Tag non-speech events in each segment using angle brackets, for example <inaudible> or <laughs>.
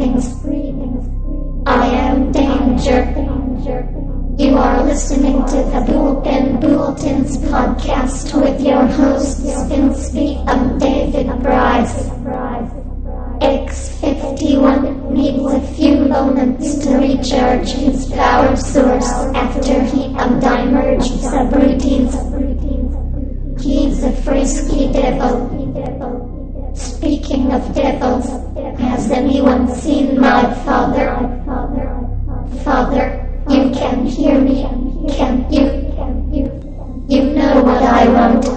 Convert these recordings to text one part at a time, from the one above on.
Greetings. I am Danger. You are listening to the Bullpen Bulletins podcast with your hosts Vince and David Bryce. X51 needs a few moments to recharge his power source after he and I merged subroutines. He's a frisky devil. Speaking of devils, has anyone seen my father? Father, you can hear me, can't you? You know what I want.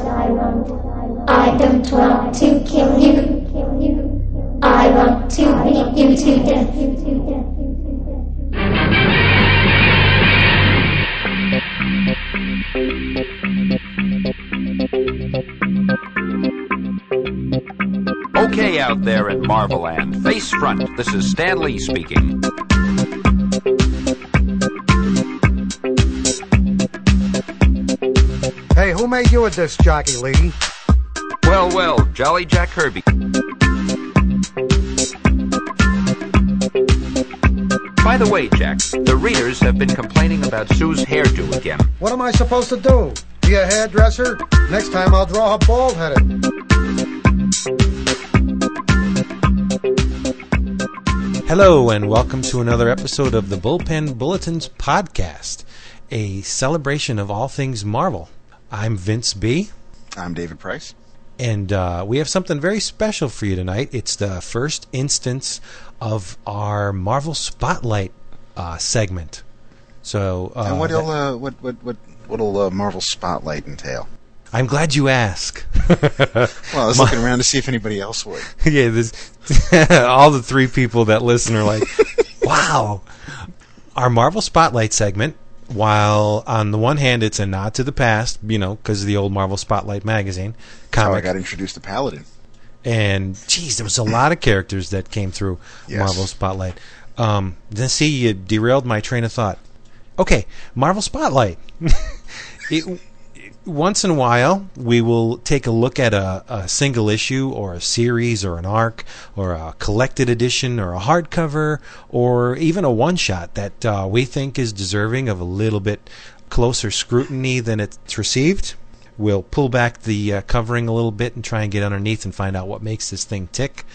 I don't want to kill you. I want to beat you to death. Out there in Marveland, face front, this is Stan Lee speaking. Hey, who made you a disc jockey, lady? Well, well, Jolly Jack Kirby. By the way, Jack, the readers have been complaining about Sue's hairdo again. What am I supposed to do? Be a hairdresser? Next time I'll draw her bald headed. Hello, and welcome to another episode of the Bullpen Bulletins podcast, a celebration of all things Marvel. I'm Vince B. I'm David Price. And uh, we have something very special for you tonight. It's the first instance of our Marvel Spotlight uh, segment. So, uh, and what'll uh, what what what what'll uh, Marvel Spotlight entail? I'm glad you ask. <laughs> well, I was looking around to see if anybody else would. <laughs> yeah, this, <laughs> all the three people that listen are like, "Wow!" Our Marvel Spotlight segment. While on the one hand, it's a nod to the past, you know, because of the old Marvel Spotlight magazine comic. comic. I got introduced to Paladin. and geez, there was a lot of characters that came through Yes. Marvel Spotlight. Um, then see, you derailed my train of thought. Okay, Marvel Spotlight. it, once in a while, we will take a look at a, a single issue or a series or an arc or a collected edition or a hardcover or even a one shot that uh, we think is deserving of a little bit closer scrutiny than it's received. We'll pull back the uh, covering a little bit and try and get underneath and find out what makes this thing tick.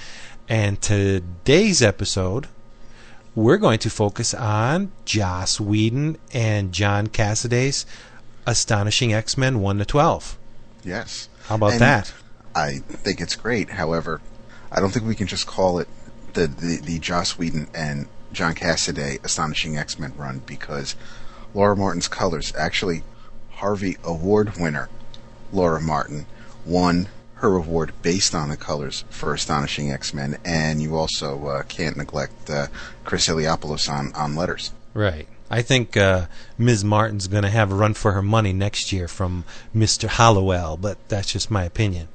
And today's episode, we're going to focus on Joss Whedon and John Cassaday's Astonishing X Men 1 to 12. Yes. How about And that? I think it's great. However, I don't think we can just call it the the, the Joss Whedon and John Cassaday Astonishing X Men run because Laura Martin's colors actually Harvey Award winner Laura Martin won her award based on the colors for Astonishing X Men, and you also uh, can't neglect uh, Chris Eliopoulos on on letters. Right. I think uh, Ms. Martin's going to have a run for her money next year from Mr. Hollowell, but that's just my opinion.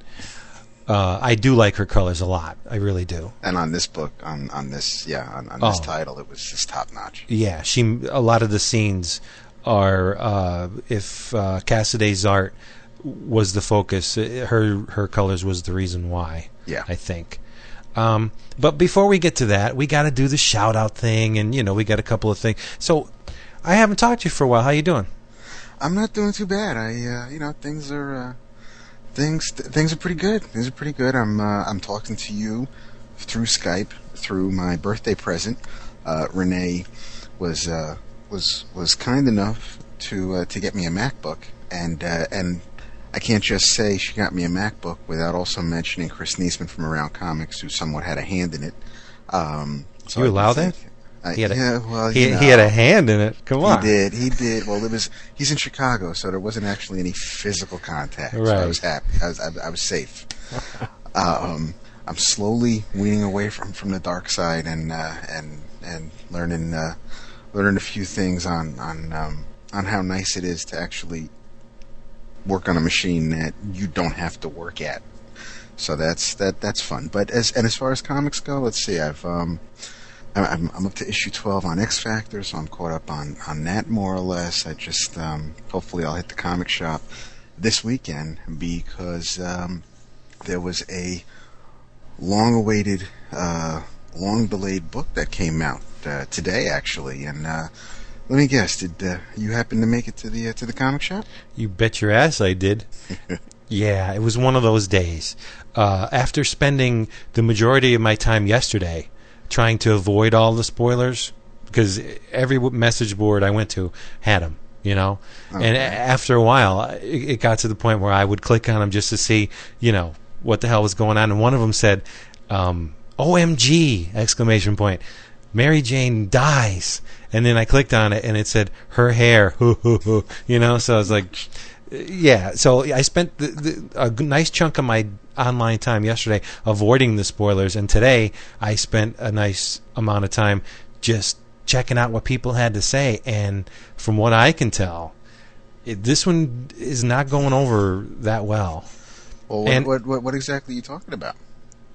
Uh, I do like her colors a lot. I really do. And on this book, on on this yeah, on, on this Oh. title, it was just top notch. Yeah, she. A lot of the scenes are uh, if uh, Cassaday's art was the focus, uh, her her colors was the reason why. Yeah. I think. Um, but before we get to that, we got to do the shout out thing, and you know we got a couple of things. So I haven't talked to you for a while. How you doing? I'm not doing too bad. I uh, you know things are uh, things th- things are pretty good. Things are pretty good. I'm uh, I'm talking to you through Skype through my birthday present. Uh, Renee was uh, was was kind enough to uh, to get me a MacBook, and uh, and I can't just say she got me a MacBook without also mentioning Chris Neseman from Around Comics, who somewhat had a hand in it. Um, so You I allow that? think- He had a, yeah, well, he, you he had a hand in it. Come on. He did. He did. Well, it was. He's in Chicago, so there wasn't actually any physical contact. So Right. I was happy. I was. I, I was safe. <laughs> um, I'm slowly weaning away from, from the dark side and uh, and and learning uh, learning a few things on on um, on how nice it is to actually work on a machine that you don't have to work at. So that's that that's fun. But as and as far as comics go, let's see. I've um, I'm- I'm, up to issue 12 on X Factor, so I'm caught up on, on that more or less. I just, um, hopefully I'll hit the comic shop this weekend because, um, there was a long awaited, uh, long delayed book that came out uh, today, actually. And uh, let me guess, did uh, you happen to make it to the uh, to the comic shop? You bet your ass I did. <laughs> yeah, it was one of those days. Uh, after spending the majority of my time yesterday trying to avoid all the spoilers, because every message board I went to had them, you know. And Okay. a- after a while, it, it got to the point where I would click on them just to see, you know, what the hell was going on. And one of them said, um, "OMG!" exclamation point. Mary Jane dies, and then I clicked on it, and it said her hair, <laughs> you know. So I was like, yeah. So I spent the, the, a nice chunk of my online time yesterday avoiding the spoilers, and today I spent a nice amount of time just checking out what people had to say. And from what I can tell, it, this one is not going over that well. Well, what, And- what, what, what exactly are you talking about?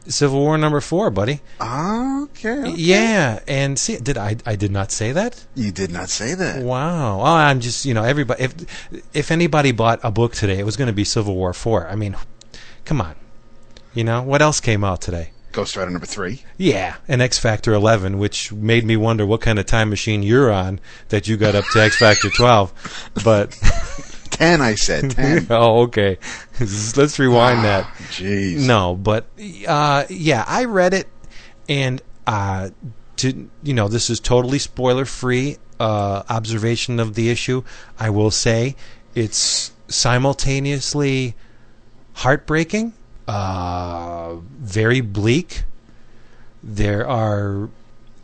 Civil War number four, buddy. Okay, okay. Yeah, and see, did I? I did not say that. You did not say that. Wow. Oh, I'm just you know everybody. If if anybody bought a book today, it was going to be Civil War Four. I mean, come on. You know what else came out today? Ghost Rider number three. Yeah, and X Factor 11, which made me wonder what kind of time machine you're on that you got up to X Factor 12. But <laughs> Ten, I said ten. <laughs> oh, okay. <laughs> Let's rewind that. Jeez. No, but uh, yeah, I read it, and uh, to you know, this is totally spoiler free uh, observation of the issue. I will say it's simultaneously heartbreaking, uh, very bleak. There are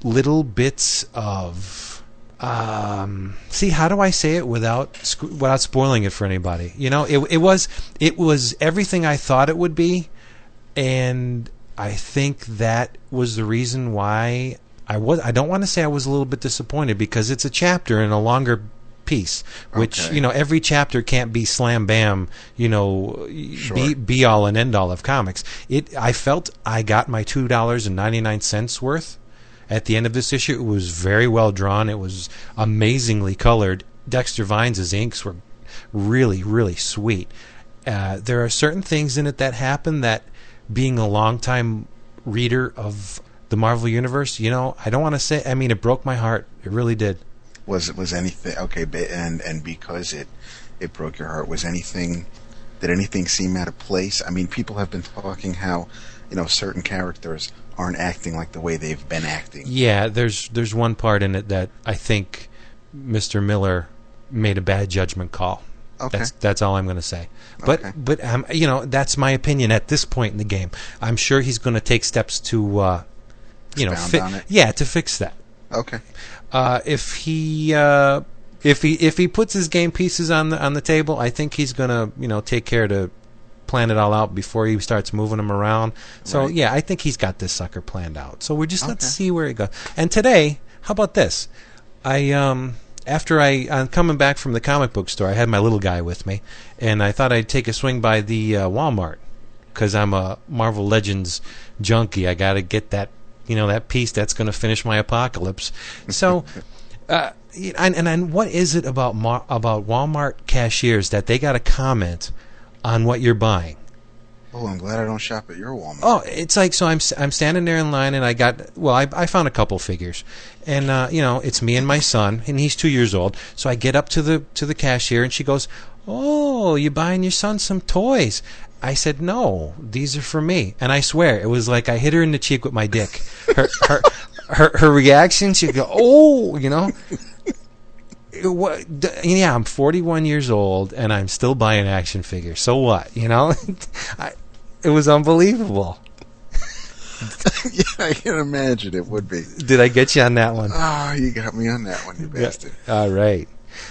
little bits of um, see how do I say it without without spoiling it for anybody? You know, it it was it was everything I thought it would be, and I think that was the reason why I was. I don't want to say I was a little bit disappointed because it's a chapter in a longer piece, which Okay. you know every chapter can't be slam bam. You know, Sure. be be all and end all of comics. It. I felt I got my two dollars and ninety nine cents worth at the end of this issue. It was very well drawn. It was amazingly colored. Dexter Vines' inks were really, really sweet. Uh, there are certain things in it that happen that, being a longtime reader of the Marvel Universe, you know, I don't want to say. I mean, it broke my heart. It really did. Was was anything okay? And and because it it broke your heart, was anything? Did anything seem out of place? I mean, people have been talking how you know certain characters aren't acting like the way they've been acting. Yeah, there's there's one part in it that I think Mr. Millar made a bad judgment call. Okay. That's that's all I'm going to say. But Okay. but um, you know that's my opinion at this point in the game. I'm sure he's going to take steps to uh, you know fi- yeah to fix that. Okay. Uh, if he uh, if he if he puts his game pieces on the on the table, I think he's going to you know take care to plan it all out before he starts moving them around. So Right. yeah, I think he's got this sucker planned out. So we're just let's see where it goes. And today, how about this? I um after I I'm coming back from the comic book store, I had my little guy with me, and I thought I'd take a swing by the uh, Walmart because I'm a Marvel Legends junkie. I got to get that you know that piece that's going to finish my apocalypse. So. <laughs> Uh, and, and and what is it about Mar- about Walmart cashiers that they got to comment on what you're buying? Oh, I'm glad I don't shop at your Walmart. Oh, it's like so. I'm I'm standing there in line, and I got well. I I found a couple figures, and uh, you know, it's me and my son, and he's two years old. So I get up to the to the cashier, and she goes, "Oh, you buying your son some toys?" I said, "No, these are for me." And I swear, it was like I hit her in the cheek with my dick. Her her her, her reaction, she'd go, "Oh," you know. D- yeah, I'm 41 years old and I'm still buying action figures. So what? You know, <laughs> I, it was unbelievable. <laughs> yeah, I can imagine it would be. Did I get you on that one? Oh, you got me on that one, you bastard. All right.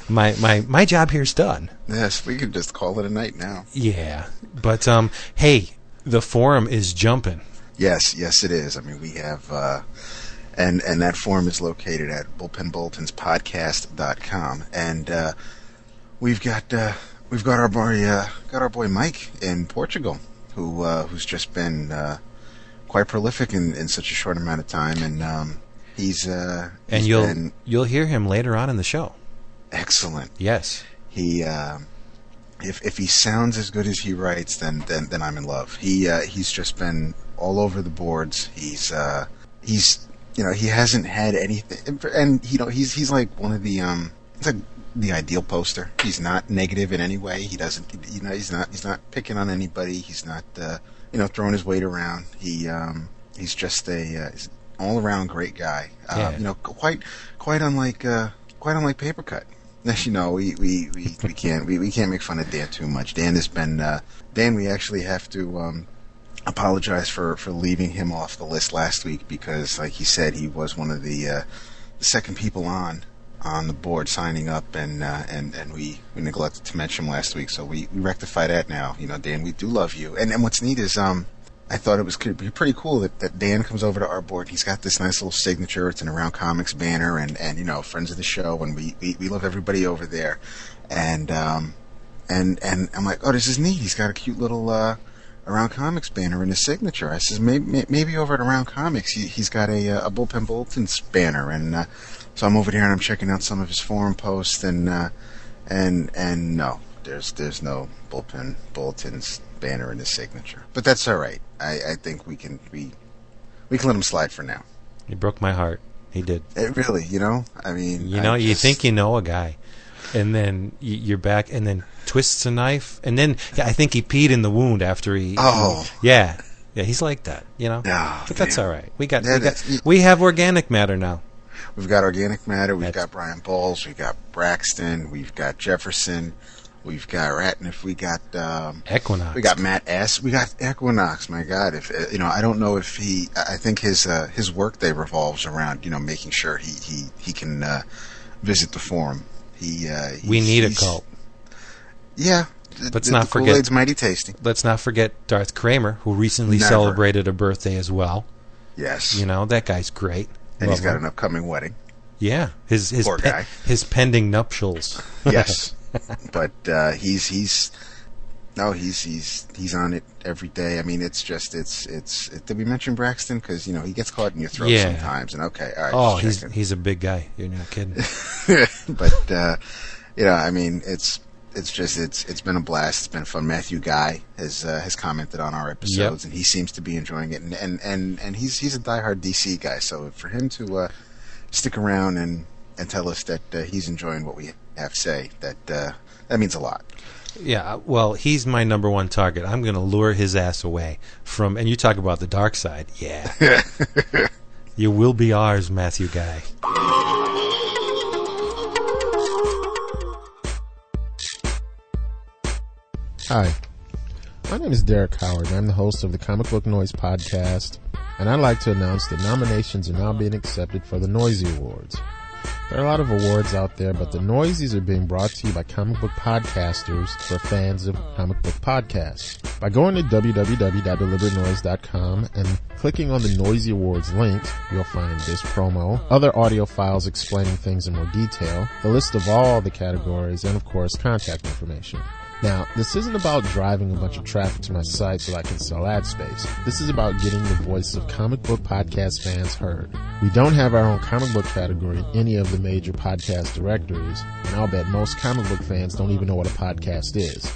My my my job here's done. Yes, we can just call it a night now. Yeah. But um hey, the forum is jumping. Yes, yes, it is. I mean, we have, uh, and and that forum is located at bullpenbulletinspodcast.com, and uh, we've got uh, we've got our boy uh, got our boy Mike in Portugal, who uh, who's just been uh, quite prolific in, in such a short amount of time, and um, he's uh, And you'll been you'll hear him later on in the show. Excellent. Yes. He um, if if he sounds as good as he writes, then then then I'm in love. He uh, he's just been all over the boards. He's uh, he's you know he hasn't had anything, and you know he's he's like one of the um like the ideal poster. He's not negative in any way. He doesn't you know he's not he's not picking on anybody. He's not uh, you know throwing his weight around. He um he's just a uh, all around great guy. Uh, Yeah. You know quite quite unlike uh, quite unlike Papercut. You know, we, we, we, we can't we, we can't make fun of Dan too much. Dan has been uh, Dan. We actually have to um, apologize for, for leaving him off the list last week because, like he said, he was one of the, uh, the second people on on the board signing up, and uh, and and we, we neglected to mention him last week, so we, we rectify that now. You know, Dan, we do love you. And and what's neat is um. I thought it was pretty cool that, that Dan comes over to our board. He's got this nice little signature. It's an Around Comics banner, and, and you know, friends of the show, and we, we, we love everybody over there. And um, and and I'm like, oh, this is neat. He's got a cute little uh, Around Comics banner in his signature. I says maybe maybe over at Around Comics he, he's got a uh, a bullpen bulletins banner, and uh, so I'm over there and I'm checking out some of his forum posts, and uh, and and no, there's there's no bullpen bulletins banner in his signature, but that's all right. I, I think we can we we can let him slide for now. He broke my heart. He did. It really, you know, I mean, You know, you think you know a guy, and then you're back, and then twists a knife, and then yeah, I think he peed in the wound after he. Oh. yeah, yeah, he's like that, you know. Oh, but that's man. all right. We got, That we, got is- we have organic matter now. We've got Organic Matter. We've That's- got Brian Bowles. We've got Braxton. We've got Jefferson. We've got Ratniff. We got um, Equinox. we got Matt S. We got Equinox. My God, if uh, you know, I don't know if he. I think his uh, his workday revolves around you know making sure he he he can uh, visit the forum. He uh, We need a cult. Yeah, Let's the, not the forget- Kool-Aid's mighty tasty. Let's not forget Darth Kramer, who recently Never. celebrated a birthday as well. Yes, You know that guy's great. and he's Love got him. an upcoming wedding. Yeah, his his Poor pe- guy. his pending nuptials. Yes, <laughs> <laughs> but uh, he's he's no he's he's he's on it every day. I mean, it's just it's it's. did we mention Braxton? Because you know he gets caught in your throat Yeah. sometimes. And okay, all right. Oh, he's checking. he's a big guy. You're not kidding. <laughs> but uh, you know, I mean, it's it's just it's it's been a blast. It's been fun. Matthew Guy has uh, has commented on our episodes, and he seems to be enjoying it. And and and, and he's he's a diehard DC guy, so for him to uh, stick around and and tell us that uh, he's enjoying what we have to say, that uh, that means a lot. Yeah, well, he's my number one target. I'm going to lure his ass away from. And you talk about the dark side. Yeah, <laughs> you will be ours, Matthew Guy. Hi, my name is Derek Howard, and I'm the host of the Comic Book Noise podcast, and I'd like to announce that nominations are now being accepted for the Noisy Awards. There are a lot of awards out there, but the Noisies are being brought to you by comic book podcasters for fans of comic book podcasts. By going to www.deliberanoise.com and clicking on the Noisy Awards link, you'll find this promo, other audio files explaining things in more detail, the list of all the categories, and of course, contact information. Now, this isn't about driving a bunch of traffic to my site so I can sell ad space. This is about getting the voice of comic book podcast fans heard. We don't have our own comic book category in any of the major podcast directories, and I'll bet most comic book fans don't even know what a podcast is.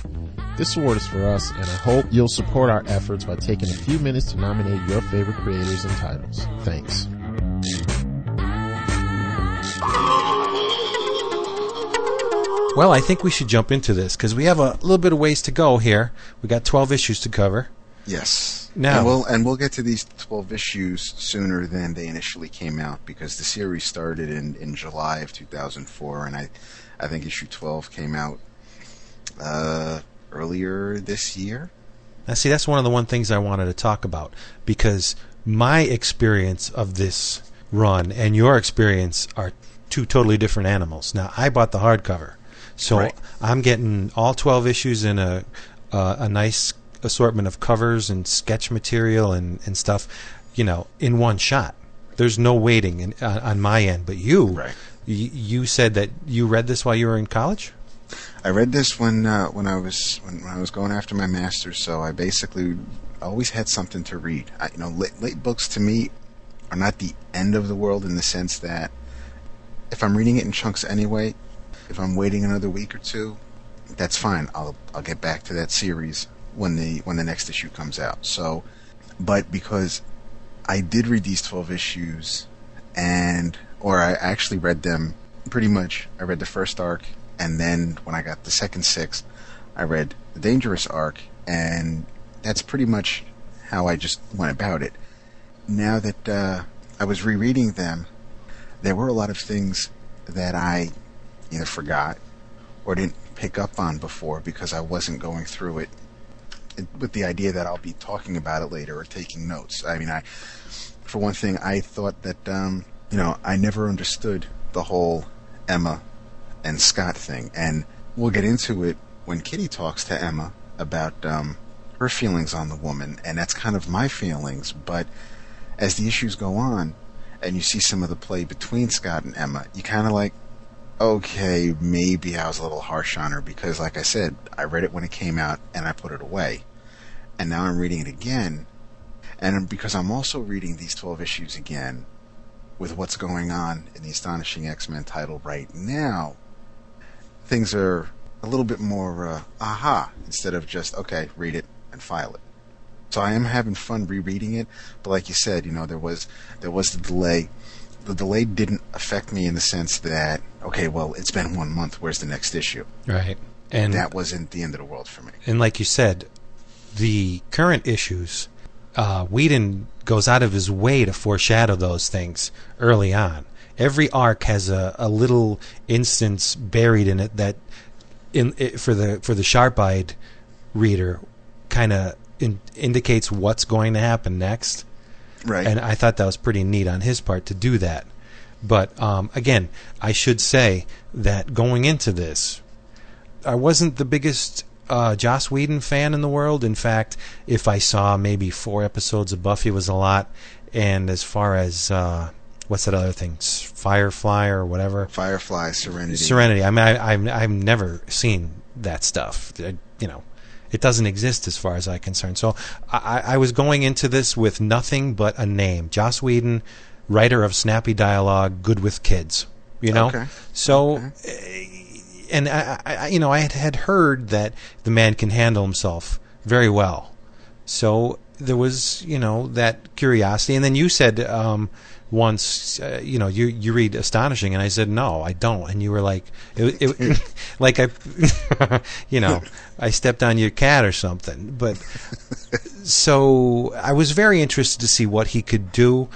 This award is for us, and I hope you'll support our efforts by taking a few minutes to nominate your favorite creators and titles. Thanks. Well, I think we should jump into this because we have a little bit of ways to go here. We got 12 issues to cover. Yes. Now- and we'll and we'll get to these twelve issues sooner than they initially came out because the series started in, in July of two thousand four, and I I think issue twelve came out uh, earlier this year. Now, see, that's one of the one things I wanted to talk about because my experience of this run and your experience are two totally different animals. Now, I bought the hardcover, so Right. I'm getting all 12 issues in a uh, a nice assortment of covers and sketch material and, and stuff, you know, in one shot. There's no waiting in, on, on my end, but you, Right. y- you said that you read this while you were in college. I read this when uh, when I was when, when I was going after my master's, so I basically always had something to read. I, you know, late, late books to me are not the end of the world in the sense that if I'm reading it in chunks anyway, if I'm waiting another week or two, that's fine. I'll I'll get back to that series when the when the next issue comes out. So, but because I did read these 12 issues, and, or I actually read them pretty much. I read the first arc, and then when I got the second six, I read the Dangerous arc, and that's pretty much how I just went about it. Now that uh, I was rereading them, there were a lot of things that I either forgot or didn't pick up on before because I wasn't going through it with the idea that I'll be talking about it later or taking notes. I mean, I, for one thing, I thought that, um, you know, I never understood the whole Emma and Scott thing. And we'll get into it when Kitty talks to Emma about, um, her feelings on the woman. And that's kind of my feelings. But as the issues go on and you see some of the play between Scott and Emma, you kind of like, okay, maybe I was a little harsh on her because, like I said, I read it when it came out and I put it away. And now I'm reading it again. And because I'm also reading these 12 issues again with what's going on in the Astonishing X-Men title right now, things are a little bit more uh, aha instead of just, okay, read it and file it. So I am having fun rereading it, but like you said, you know, there was there was the delay the delay didn't affect me in the sense that okay, well, it's been one month. Where's the next issue? Right. And that wasn't the end of the world for me. And like you said, the current issues, uh, Whedon goes out of his way to foreshadow those things early on. Every arc has a, a little instance buried in it that, in it, for the for the sharp-eyed reader, kind of in, indicates what's going to happen next. Right. And I thought that was pretty neat on his part to do that. But um, again, I should say that going into this, I wasn't the biggest uh, Joss Whedon fan in the world. In fact, if I saw maybe four episodes of Buffy was a lot. And as far as uh, what's that other thing, Firefly or whatever, Firefly, Serenity, Serenity. I mean, I, I've I've never seen that stuff. I, you know, it doesn't exist as far as I'm concerned. So I, I was going into this with nothing but a name, Joss Whedon, writer of snappy dialogue, good with kids. You know, Okay. so. Okay. eh, And I, I, you know, I had, had heard that the man can handle himself very well, so there was, you know, that curiosity. And then you said um, once, uh, you know, you you read astonishing, and I said no, I don't. And you were like, it, it, <laughs> like I, <laughs> you know, I stepped on your cat or something. But <laughs> so I was very interested to see what he could do,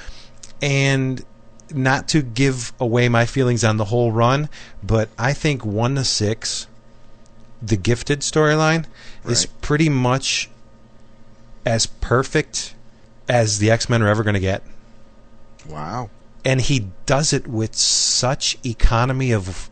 and not to give away my feelings on the whole run, but I think one to six, the gifted storyline, is pretty much as perfect as the X Men are ever going to get Wow. and he does it with such economy of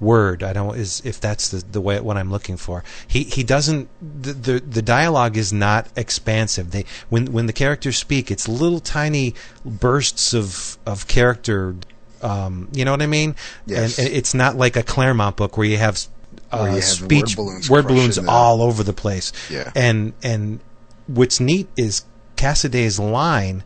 word. I don't is if that's the the way what I'm looking for. He he doesn't the the, the dialogue is not expansive. They when when the characters speak, it's little tiny bursts of of character. Um, you know what I mean? Yes. And, and it's not like a Claremont book where you have. Uh, Where you have speech word balloons word balloons all over the place. Yeah. And and what's neat is Cassaday's line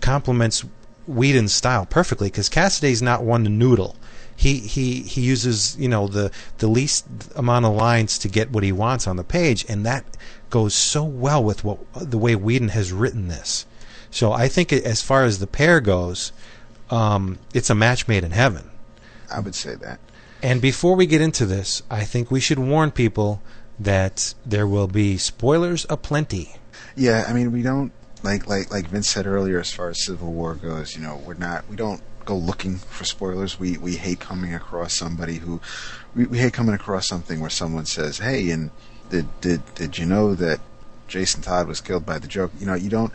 complements Whedon's style perfectly because Cassaday's not one to noodle. He he he uses you know the the least amount of lines to get what he wants on the page, and that goes so well with what the way Whedon has written this. So I think as far as the pair goes, um, it's a match made in heaven. I would say that. And before we get into this, I think we should warn people that there will be spoilers aplenty. Yeah, I mean, we don't like like like Vince said earlier. As far as Civil War goes, you know, we're not we don't go looking for spoilers. We we hate coming across somebody who we, we hate coming across something where someone says, "Hey, and did did did you know that Jason Todd was killed by the joke?" You know, you don't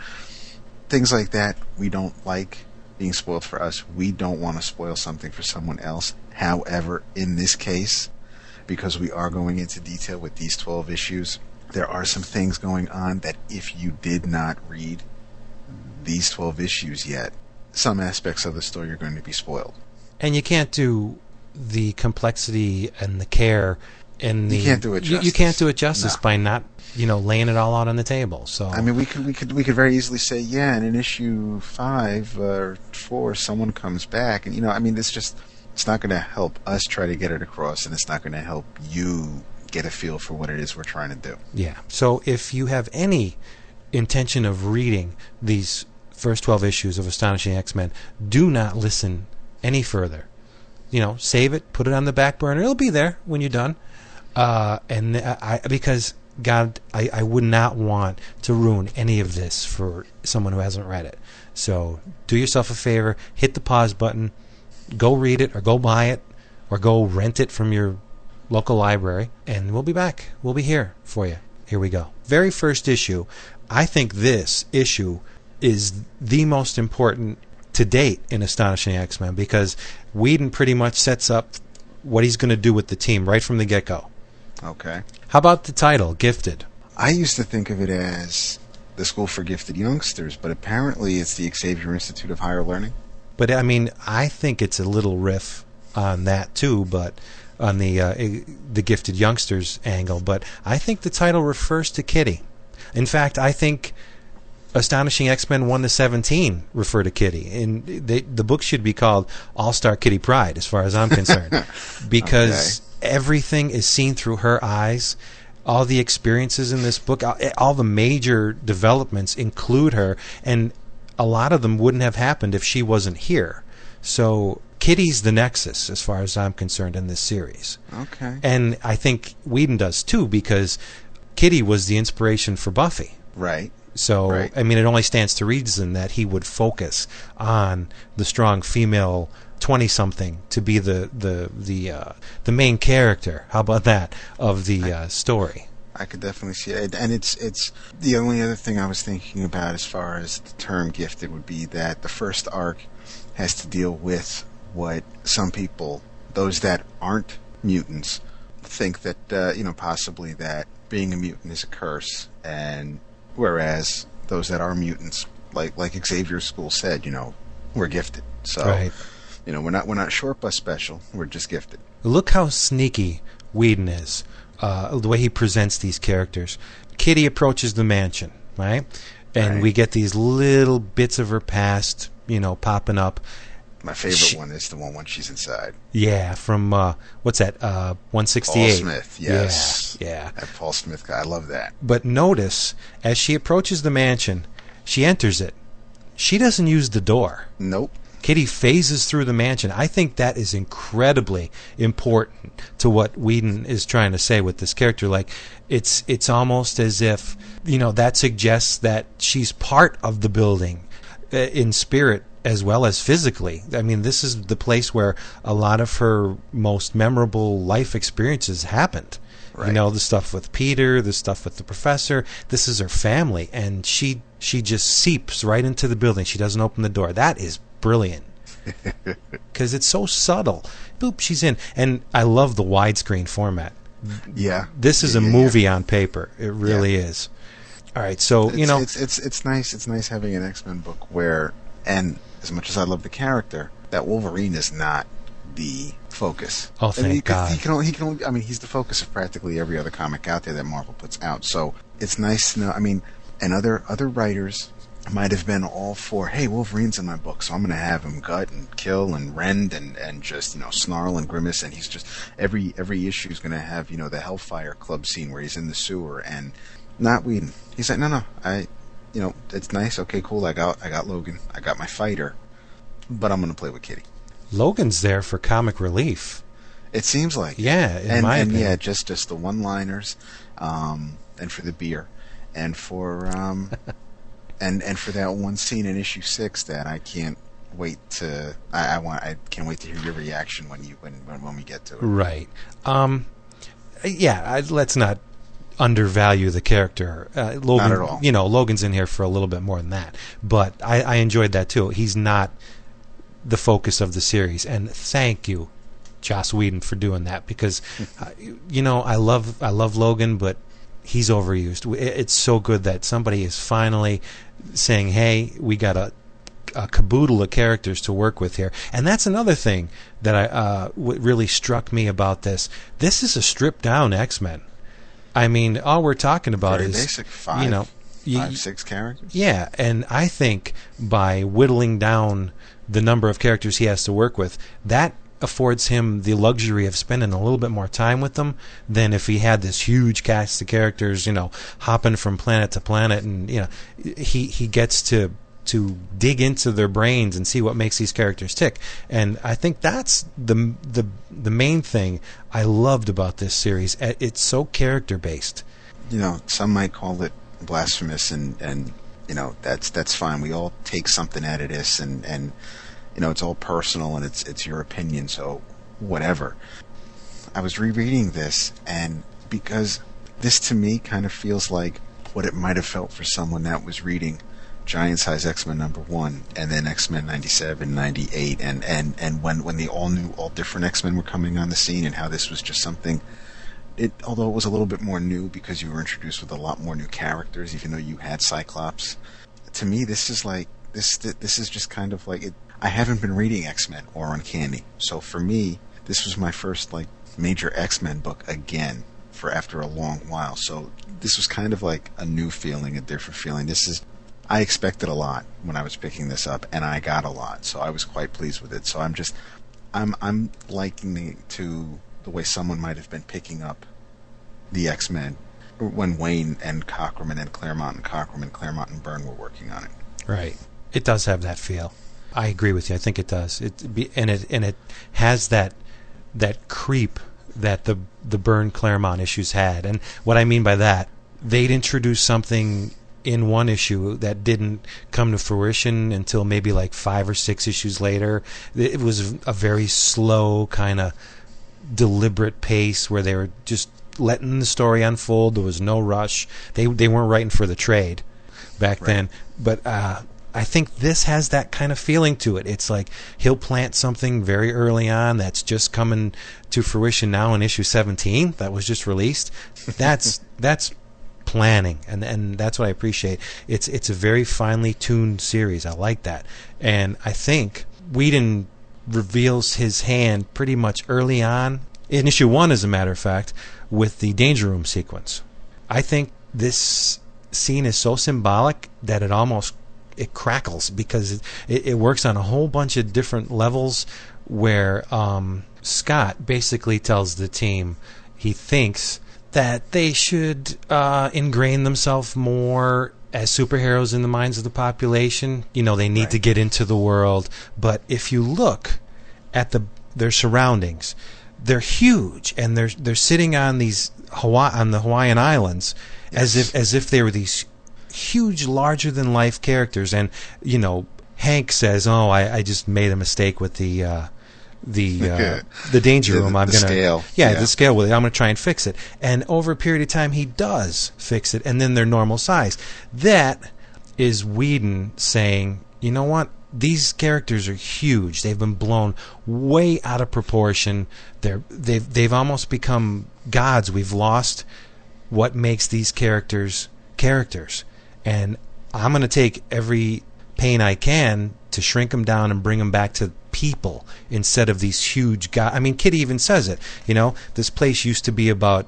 things like that. We don't like being spoiled for us. We don't want to spoil something for someone else. However, in this case, because we are going into detail with these 12 issues, there are some things going on that if you did not read these 12 issues yet, some aspects of the story are going to be spoiled. And you can't do the complexity and the care and the You can't do it you, you justice. can't do it justice No. by not you know laying it all out on the table. So I mean, we could we could we could very easily say, yeah, and in issue five or four, someone comes back, and you know, I mean, it's just it's not going to help us try to get it across, and it's not going to help you get a feel for what it is we're trying to do. yeah. So if you have any intention of reading these first 12 issues of Astonishing X-Men. Do not listen any further. You know, save it, put it on the back burner. It'll be there when you're done. Uh, and I, because God, I, I would not want to ruin any of this for someone who hasn't read it. So do yourself a favor, hit the pause button, go read it or go buy it or go rent it from your local library, and we'll be back. We'll be here for you. Here we go. Very first issue. I think this issue is the most important to date in Astonishing X Men because Whedon pretty much sets up what he's going to do with the team right from the get go. Okay. How about the title, Gifted? I used to think of it as the School for Gifted Youngsters, but apparently it's the Xavier Institute of Higher Learning. But I mean, I think it's a little riff on that too, but on the uh, the gifted youngsters angle. But I think the title refers to Kitty. In fact, I think Astonishing X Men one to seventeen refer to Kitty, and they, the book should be called All Star Kitty Pryde, as far as I'm concerned, <laughs> because okay. everything is seen through her eyes. All the experiences in this book, all the major developments include her, and a lot of them wouldn't have happened if she wasn't here. So Kitty's the nexus, as far as I'm concerned, in this series. Okay. And I think Whedon does too, because Kitty was the inspiration for Buffy. Right. So right. I mean, it only stands to reason that he would focus on the strong female twenty something to be the the the uh, the main character. How about that of the uh, story? I could definitely see it, and it's it's the only other thing I was thinking about as far as the term gifted would be that the first arc has to deal with what some people, those that aren't mutants, think that uh, you know possibly that being a mutant is a curse, and whereas those that are mutants, like like Xavier school said, you know, we're gifted. So right. you know, we're not we're not short but special. We're just gifted. Look how sneaky Whedon is. Uh, the way he presents these characters. Kitty approaches the mansion, right? And right. we get these little bits of her past, you know, popping up. My favorite she, one is the one when she's inside. Yeah, from uh, what's that? Uh, one sixty eight. Paul Smith. Yes. Yeah. yeah. That Paul Smith guy. I love that. But notice as she approaches the mansion, she enters it. She doesn't use the door. Nope. Kitty phases through the mansion. I think that is incredibly important to what Whedon is trying to say with this character. Like, it's it's almost as if you know that suggests that she's part of the building uh, in spirit as well as physically. I mean, this is the place where a lot of her most memorable life experiences happened. Right. You know, the stuff with Peter, the stuff with the professor. This is her family, and she she just seeps right into the building. She doesn't open the door. That is brilliant <laughs> because it's so subtle. Boop, she's in, and I love the widescreen format. Yeah, this is yeah, a movie yeah. on paper. It really is. All right, so it's, you know, it's it's it's nice. It's nice having an X Men book where, and as much as I love the character, that Wolverine is not the focus. Oh, thank I mean, God. He can only, he can only, I mean, he's the focus of practically every other comic out there that Marvel puts out. So it's nice to know. I mean, and other other writers might have been all for, hey, Wolverine's in my book, so I'm going to have him gut and kill and rend and and just you know snarl and grimace, and he's just every every issue is going to have you know the Hellfire Club scene where he's in the sewer and not Whedon. He's like, no, no, I, you know, it's nice. Okay, cool. I got I got Logan. I got my fighter, but I'm going to play with Kitty. Logan's there for comic relief. It seems like Yeah, and, my and yeah, just just the one-liners, um, and for the beer, and for um, <laughs> and and for that one scene in issue six that I can't wait to. I, I want. I can't wait to hear your reaction when you when when, when we get to it. Right. Um, yeah, I, let's not undervalue the character. Uh, Logan, Not at all. you know, Logan's in here for a little bit more than that, but I, I enjoyed that too. He's not the focus of the series, and thank you, Joss Whedon, for doing that because, uh, you know, I love I love Logan, but he's overused. It's so good that somebody is finally saying, "Hey, we got a." A caboodle of characters to work with here, and that's another thing that I uh, really struck me about this. This is a stripped down X Men. I mean, all we're talking about Very is basic. Five, you know, you- five six characters. yeah, and I think by whittling down the number of characters he has to work with, that affords him the luxury of spending a little bit more time with them than if he had this huge cast of characters, you know, hopping from planet to planet, and you know, he he gets to to dig into their brains and see what makes these characters tick. And I think that's the the the main thing I loved about this series. Uh, It's so character based. you know, some might call it blasphemous, and and you know that's that's fine. We all take something out of this, and and you know it's all personal, and it's it's your opinion, so whatever. I was rereading this, and because this to me kind of feels like what it might have felt for someone that was reading Giant Size X Men number one, and then X Men 97, 98, and and and when when the all new, all different X Men were coming on the scene, and how this was just something it although it was a little bit more new because you were introduced with a lot more new characters, even though you had Cyclops. To me, this is like this. This is just kind of like it. I haven't been reading X Men or Uncanny, so for me, this was my first like major X Men book again for after a long while. So this was kind of like a new feeling, a different feeling. This is. I expected a lot when I was picking this up, and I got a lot, so I was quite pleased with it. So I'm just, I'm I'm liking the to the way someone might have been picking up the X Men when Wayne and Cockerman and Claremont and Cockerman, Claremont and Byrne were working on it. Right. It does have that feel. I agree with you. I think it does. It be, and it and it has that that creep that the the Byrne Claremont issues had. And what I mean by that, they'd introduce something in one issue that didn't come to fruition until maybe like five or six issues later. It was a very slow kind of deliberate pace where they were just letting the story unfold. There was no rush. They they weren't writing for the trade back then. But uh, I think this has that kind of feeling to it. It's like he'll plant something very early on that's just coming to fruition now in issue 17 that was just released. That's <laughs> that's planning and and that's what I appreciate. It's it's a very finely tuned series. I like that. And I think Whedon reveals his hand pretty much early on in issue 1 as a matter of fact with the danger room sequence. I think this scene is so symbolic that it almost it crackles because it, it, it works on a whole bunch of different levels where um, Scott basically tells the team he thinks that they should uh, ingrain themselves more as superheroes in the minds of the population. You know, they need to get into the world, but if you look at the their surroundings, they're huge and they're they're sitting on these Hawaii on the Hawaiian Islands as if as if they were these huge larger than life characters. And you know Hank says oh I, I just made a mistake with the uh, the uh, the danger room I'm the gonna scale. Yeah, Yeah. the scale with it I'm gonna try and fix it and over a period of time he does fix it and then they're normal size that is Whedon saying you know what these characters are huge. They've been blown way out of proportion. They're they've they've almost become gods. We've lost what makes these characters characters. And I'm going to take every pain I can to shrink them down and bring them back to people instead of these huge guys. I mean, Kitty even says it. You know, this place used to be about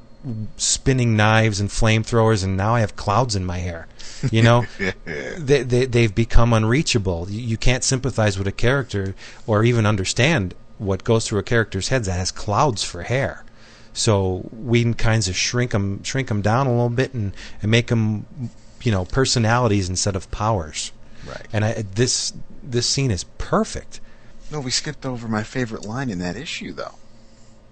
spinning knives and flamethrowers, and now I have clouds in my hair. You know, <laughs> they, they they've become unreachable. You, can't sympathize with a character or even understand what goes through a character's head that has clouds for hair. So we can kinds of shrink them shrink them down a little bit and, and make them you know personalities instead of powers. Right. And I, this this scene is perfect. No, we skipped over my favorite line in that issue, though.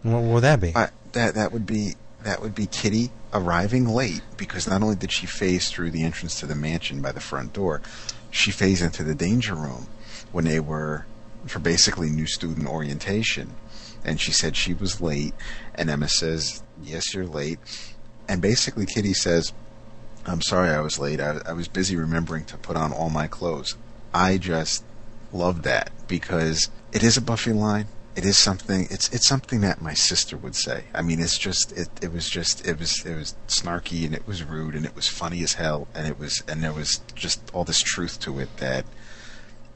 What would that be? I, that that would be that would be Kitty arriving late because not only did she phase through the entrance to the mansion by the front door, she phased into the danger room when they were for basically new student orientation. And she said she was late, and Emma says, "Yes, you're late." And basically, Kitty says, "I'm sorry I was late. I, I was busy remembering to put on all my clothes." I just love that because it is a Buffy line. It is something. It's it's something that my sister would say. I mean, it's just it. It was just it was it was snarky and it was rude and it was funny as hell and it was and there was just all this truth to it that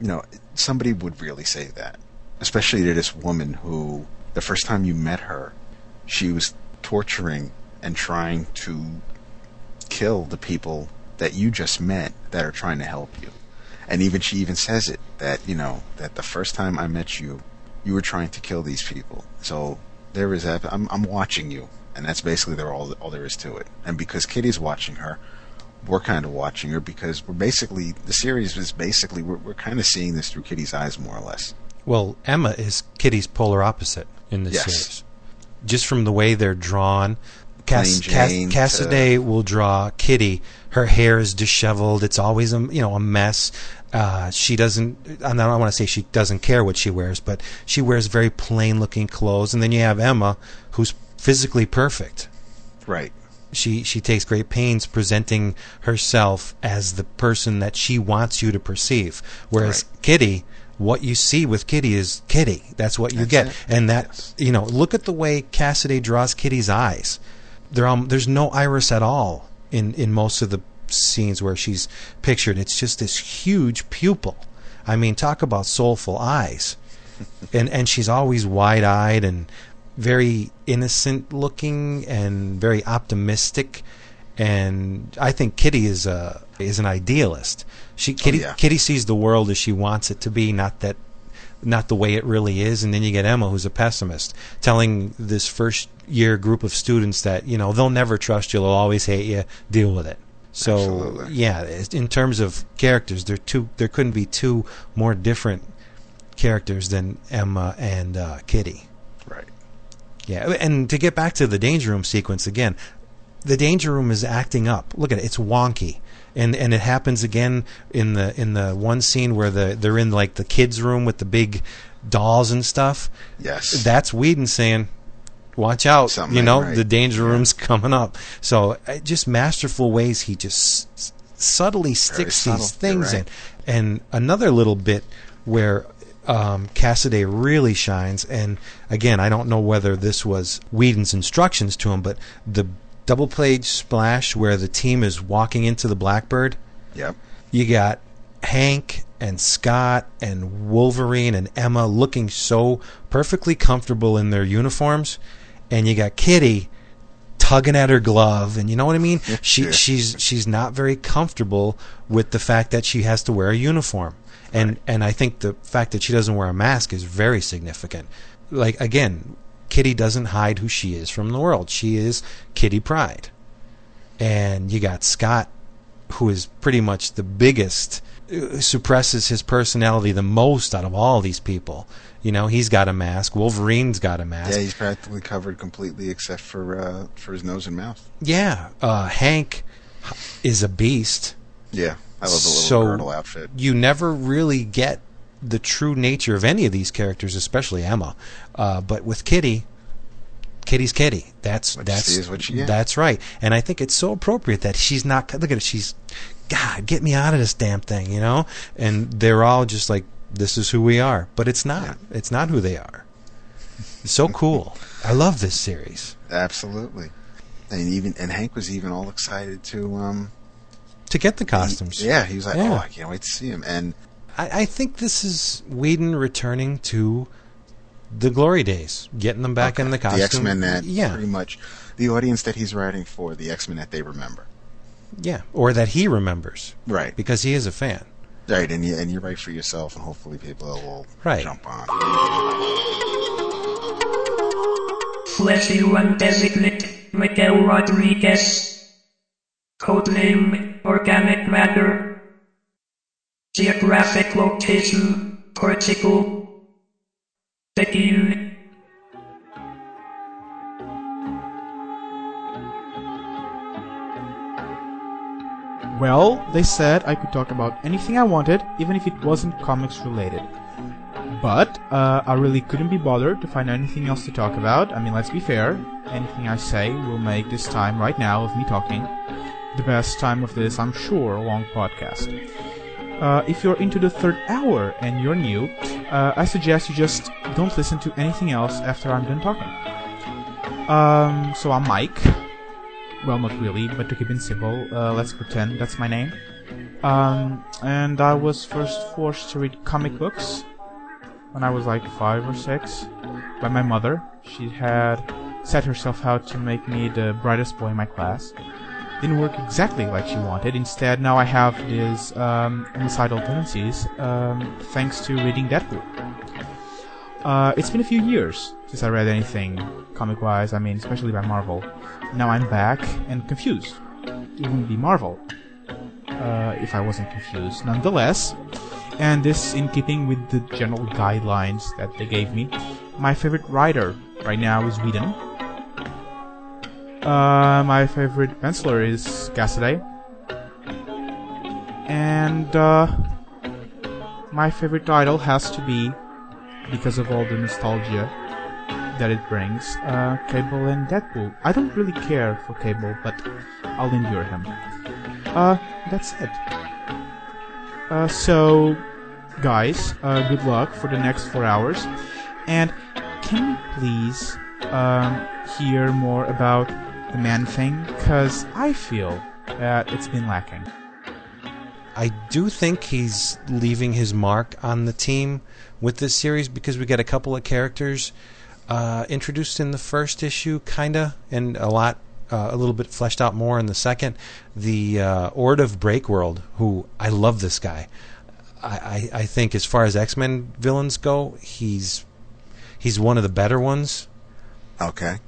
you know somebody would really say that, especially to this woman who the first time you met her, she was torturing and trying to kill the people that you just met that are trying to help you. And even she even says it that you know that the first time I met you, you were trying to kill these people. So there is that. I'm I'm watching you, and that's basically there all all there is to it. And because Kitty's watching her, we're kind of watching her because we're basically the series is basically we're, we're kind of seeing this through Kitty's eyes more or less. Well, Emma is Kitty's polar opposite in this Yes. series. Just from the way they're drawn, Cass- Cass- Cassaday will draw Kitty. Her hair is disheveled. It's always a you know a mess. Uh, she doesn't. I don't want to say she doesn't care what she wears, but she wears very plain looking clothes. And then you have Emma, who's physically perfect. Right. She she takes great pains presenting herself as the person that she wants you to perceive. Whereas Right. Kitty, what you see with Kitty is Kitty. That's what you That's get. it. And that Yes. you know, look at the way Cassaday draws Kitty's eyes. There um, there's no iris at all in in most of the scenes where she's pictured. It's just this huge pupil. I mean, talk about soulful eyes. <laughs> and and she's always wide-eyed and very innocent looking and very optimistic and I think Kitty is a is an idealist. She Kitty yeah. Kitty sees the world as she wants it to be, not that not the way it really is. And then you get Emma, who's a pessimist, telling this first year group of students that you know they'll never trust you, they'll always hate you, deal with it. So Absolutely. yeah, in terms of characters, there two there couldn't be two more different characters than Emma and uh, Kitty. Right. Yeah, and to get back to the danger room sequence again, the danger room is acting up. Look at it; it's wonky, and and it happens again in the in the one scene where the they're in like the kids' room with the big dolls and stuff. Yes. That's Whedon saying, "Watch out! Something you know right." the danger room's coming up." So uh, just masterful ways he just s- subtly sticks subtle. these things right. in. And another little bit where um, Cassaday really shines, and again, I don't know whether this was Whedon's instructions to him, but the double page splash where the team is walking into the Blackbird, Yep. you got Hank and Scott and Wolverine and Emma looking so perfectly comfortable in their uniforms, and you got Kitty tugging at her glove, and you know what I mean. <laughs> She she's she's not very comfortable with the fact that she has to wear a uniform, and and I think the fact that she doesn't wear a mask is very significant. Like again, Kitty doesn't hide who she is from the world. She is Kitty Pryde, and you got Scott who is pretty much the biggest, uh, suppresses his personality the most out of all these people. You know, he's got a mask. Wolverine's got a mask. Yeah, he's practically covered completely except for uh, for his nose and mouth. Yeah, uh, Hank is a beast. Yeah, I love the little So- girdle outfit. You never really get the true nature of any of these characters, especially Emma. Uh, but with Kitty, Kitty's Kitty. That's What that's see is what you get. that's right. And I think it's so appropriate that she's not. Look at it. She's God. Get me out of this damn thing. You know. And they're all just like, this is who we are. But it's not. It's not who they are. It's so cool. I love this series. Absolutely. And even and Hank was even all excited to um To get the costumes. He, yeah, he was like, Yeah. "Oh, I can't wait to see him." And I, I think this is Whedon returning to the glory days, getting them back in the costume. the X Men that yeah, pretty much the audience that he's writing for, the X Men that they remember. yeah, or that he remembers Right. because he is a fan. Right, and you and you write for yourself, and hopefully people will Right. jump on. Fleshy One Designate Miguel Rodriguez. Codename Organic Matter. Geographic Location Portugal. Well, they said I could talk about anything I wanted, even if it wasn't comics related. But uh, I really couldn't be bothered to find anything else to talk about. I mean, let's be fair. Anything I say will make this time right now of me talking the best time of this, I'm sure, long podcast. Uh, if you're into the third hour and you're new, uh, I suggest you just don't listen to anything else after I'm done talking. Um, so I'm Mike. Well, not really, but to keep it simple, uh, let's pretend that's my name. Um, and I was first forced to read comic books when I was like five or six by my mother. She had set herself out to make me the brightest boy in my class. Didn't work exactly like she wanted. Instead, now I have these um, homicidal tendencies um, thanks to reading Deadpool. Uh, it's been a few years since I read anything comic-wise. I mean, especially by Marvel. Now I'm back and confused. It wouldn't be Marvel. uh, if I wasn't confused. Nonetheless, and this in keeping with the general guidelines that they gave me, my favorite writer right now is Whedon. Uh, my favorite penciler is Cassaday. And uh, my favorite title has to be, because of all the nostalgia that it brings, uh, Cable and Deadpool. I don't really care for Cable, but I'll endure him. Uh, that's it. Uh, so, guys, uh, good luck for the next four hours. And can we please um, hear more about the man thing? Because I feel that it's been lacking. I do think he's leaving his mark on the team with this series because we get a couple of characters uh, introduced in the first issue, kinda, and a lot, uh, a little bit fleshed out more in the second. The uh, Ord of Breakworld, who I love this guy. I, I, I think as far as X Men villains go, he's he's one of the better ones. Okay.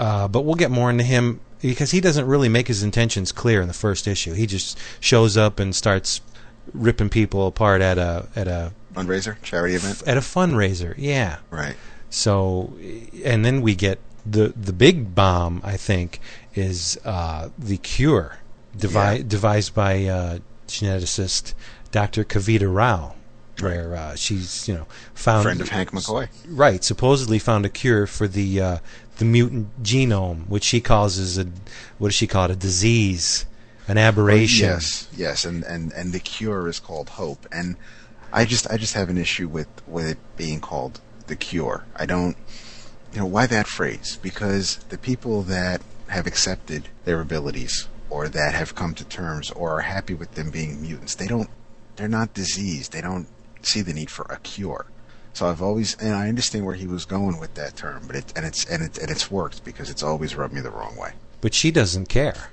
Uh, but we'll get more into him because he doesn't really make his intentions clear in the first issue. He just shows up and starts ripping people apart at a at a Fundraiser, charity event. at a fundraiser. Yeah. Right. So, and then we get the the big bomb. I think is uh, the cure devi- Yeah. devised by uh, geneticist Dr. Kavita Rao, where uh, she's you know found Friend of Hank McCoy. right supposedly found a cure for the uh, the mutant genome, which she calls a what does she call it a disease, an aberration. Yes, yes, and, and, and the cure is called hope. And I just I just have an issue with, with it being called the cure. I don't you know, why that phrase? Because the people that have accepted their abilities or that have come to terms or are happy with them being mutants, they don't they're not diseased. They don't see the need for a cure. So I've always and I understand where he was going with that term, but it and it's and it and it's worked because it's always rubbed me the wrong way. But she doesn't care.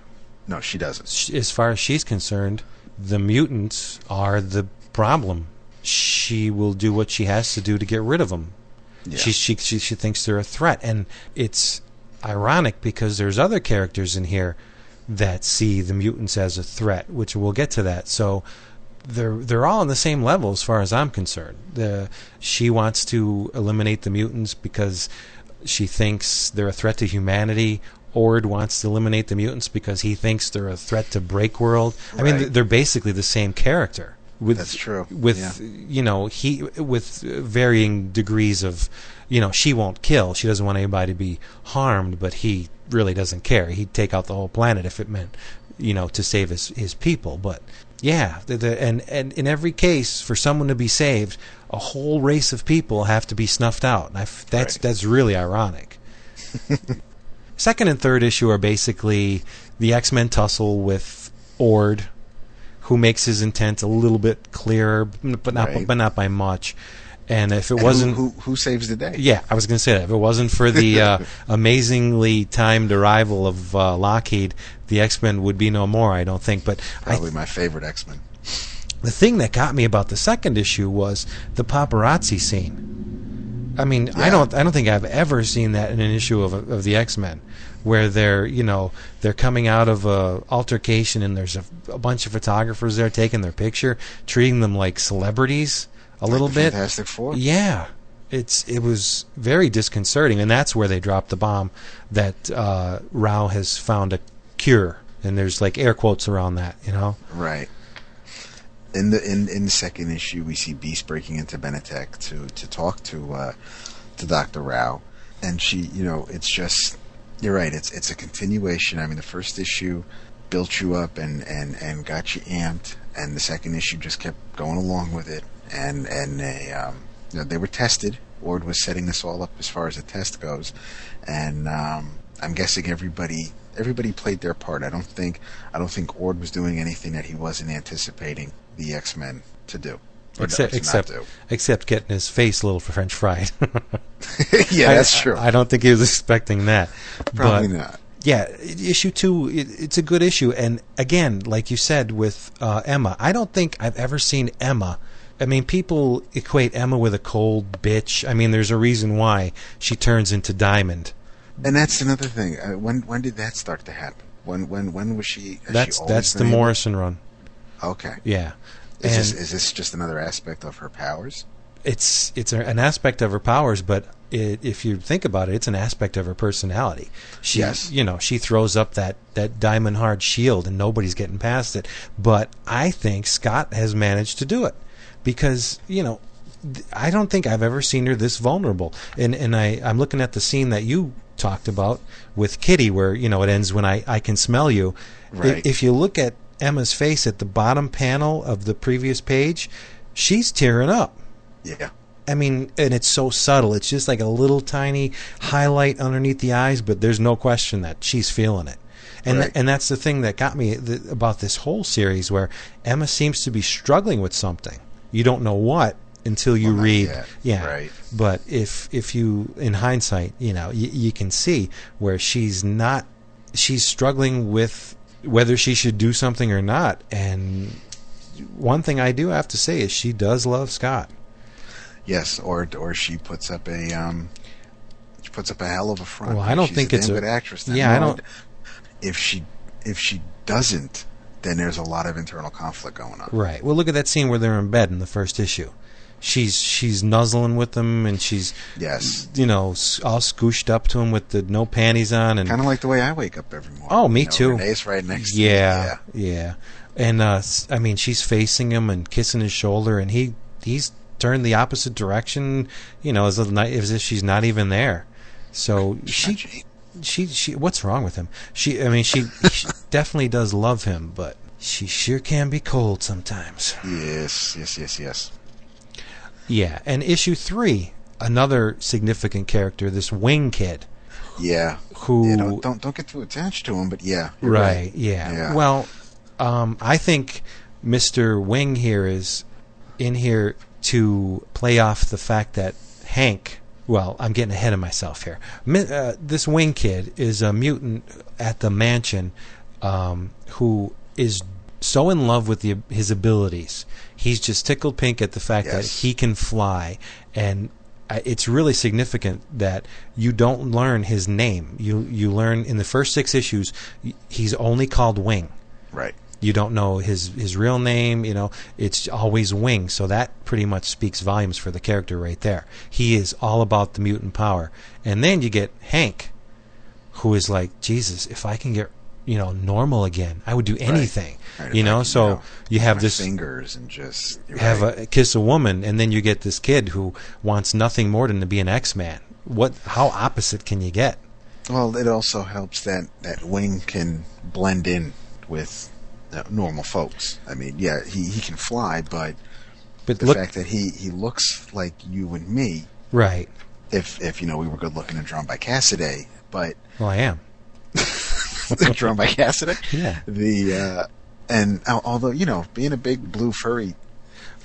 No, she doesn't. As far as she's concerned, the mutants are the problem. She will do what she has to do to get rid of them. Yeah. She, she she she thinks they're a threat, and it's ironic because there's other characters in here that see the mutants as a threat, which we'll get to that. So they're they're all on the same level as far as I'm concerned. The she wants to eliminate the mutants because she thinks they're a threat to humanity. Ord wants to eliminate the mutants because he thinks they're a threat to Breakworld. I mean, they're basically the same character. With, That's true. With Yeah. you know he with varying degrees of you know she won't kill. She doesn't want anybody to be harmed, but he really doesn't care. He'd take out the whole planet if it meant you know to save his his people. But yeah, the, the, and and in every case, for someone to be saved, a whole race of people have to be snuffed out. And I f that's Right. that's really ironic. <laughs> Second and third issue are basically the X Men tussle with Ord, who makes his intent a little bit clearer, but not Right. but not by much. And if it And wasn't, who, who who saves the day? yeah, I was going to say that. If it wasn't for the uh, <laughs> amazingly timed arrival of uh, Lockheed, the X Men would be no more. I don't think. But I Probably my favorite X Men. the thing that got me about the second issue was the paparazzi scene. I mean, I don't, I don't think I've ever seen that in an issue of of the X Men, where they're, you know, they're coming out of a altercation and there's a, a bunch of photographers there taking their picture, treating them like celebrities a little the bit. Fantastic Four. Yeah, it's it was very disconcerting, and that's where they dropped the bomb that uh, Rao has found a cure, and there's like air quotes around that, you know. Right. In the in, in the second issue, we see Beast breaking into Benetech to to talk to uh, to Doctor Rao, and she, you know, it's just you're right. It's it's a continuation. I mean, the first issue built you up and and and got you amped, and the second issue just kept going along with it, and and they um, you know, they were tested. Ord was setting this all up as far as the test goes, and um, I'm guessing everybody everybody played their part. I don't think I don't think Ord was doing anything that he wasn't anticipating the X Men to do. Except to except do. except getting his face a little French fried. <laughs> <laughs> yeah, I- that's true. I, don't think he was expecting that. Probably but, not. Yeah, issue two, it, it's a good issue, and again, like you said with uh, Emma, I don't think I've ever seen Emma. I mean, people equate Emma with a cold bitch. I mean, there's a reason why she turns into Diamond. And that's another thing. Uh, when when did that start to happen? When when when was she? has she That's that's the able- Morrison run. Okay. Yeah. Is this, is this just another aspect of her powers? it's it's a, an aspect of her powers, but it, if you think about it, it's an aspect of her personality. She, Yes. you know, she throws up that that diamond hard shield, and nobody's getting past it. But I think Scott has managed to do it because you know. I don't think I've ever seen her this vulnerable, and and I I'm looking at the scene that you talked about with Kitty, where you know it ends when I I can smell you. Right. If you look at Emma's face at the bottom panel of the previous page, she's tearing up. Yeah. I mean, and it's so subtle. It's just like a little tiny highlight underneath the eyes, but there's no question that she's feeling it. And Right. and that's the thing that got me th- about this whole series, where Emma seems to be struggling with something. You don't know what until you Well, read. yet. Yeah. Right. But if if you, in hindsight, you know, you, you can see where she's not. She's struggling with whether she should do something or not. And one thing I do have to say is she does love Scott. Yes, or or she puts up a um, she puts up a hell of a front. Well, I don't She's think a it's a- good actress. Yeah, I don't- If she if she doesn't, then there's a lot of internal conflict going on. Right. Well, look at that scene where they're in bed in the first issue. She's she's nuzzling with him, and she's Yes, you know all scooshed up to him with the no panties on, and kind of like the way I wake up every morning. Oh, me You know, too. Renee's right next to yeah, me. yeah, And uh, I mean, she's facing him and kissing his shoulder, and he he's turned the opposite direction. You know, as if, as if she's not even there. So she. She she what's wrong with him? She I mean, she, <laughs> she definitely does love him, but she sure can be cold sometimes. Yes, yes, yes, yes. Yeah, and issue three, another significant character, this wing kid, Yeah. who Yeah, don't, don't don't get too attached to him, but yeah. you're right, yeah. Yeah. Well, um, I think Mister Wing here is in here to play off the fact that Hank. Well, I'm getting ahead of myself here. Uh, this Wing kid is a mutant at the mansion um, who is so in love with the, his abilities. He's just tickled pink at the fact that he can fly, and it's really significant that you don't learn his name. You you learn in the first six issues he's only called Wing. Right. You don't know his his real name. You know it's always Wing. So that pretty much speaks volumes for the character right there. He is all about the mutant power, and then you get Hank, who is like Jesus. If I can get you know normal again, I would do anything. Right, You if I know, so you have this fingers and just have right. a kiss a woman, and then you get this kid who wants nothing more than to be an X Man. What? How opposite can you get? Well, it also helps that that Wing can blend in with normal folks. I mean, yeah, he, he can fly, but But the look, fact that he, he looks like you and me, right? if if you know we were good looking and drawn by Cassaday, but Well, I am. <laughs> drawn by Cassaday, Yeah. the uh, and al- although you know being a big blue furry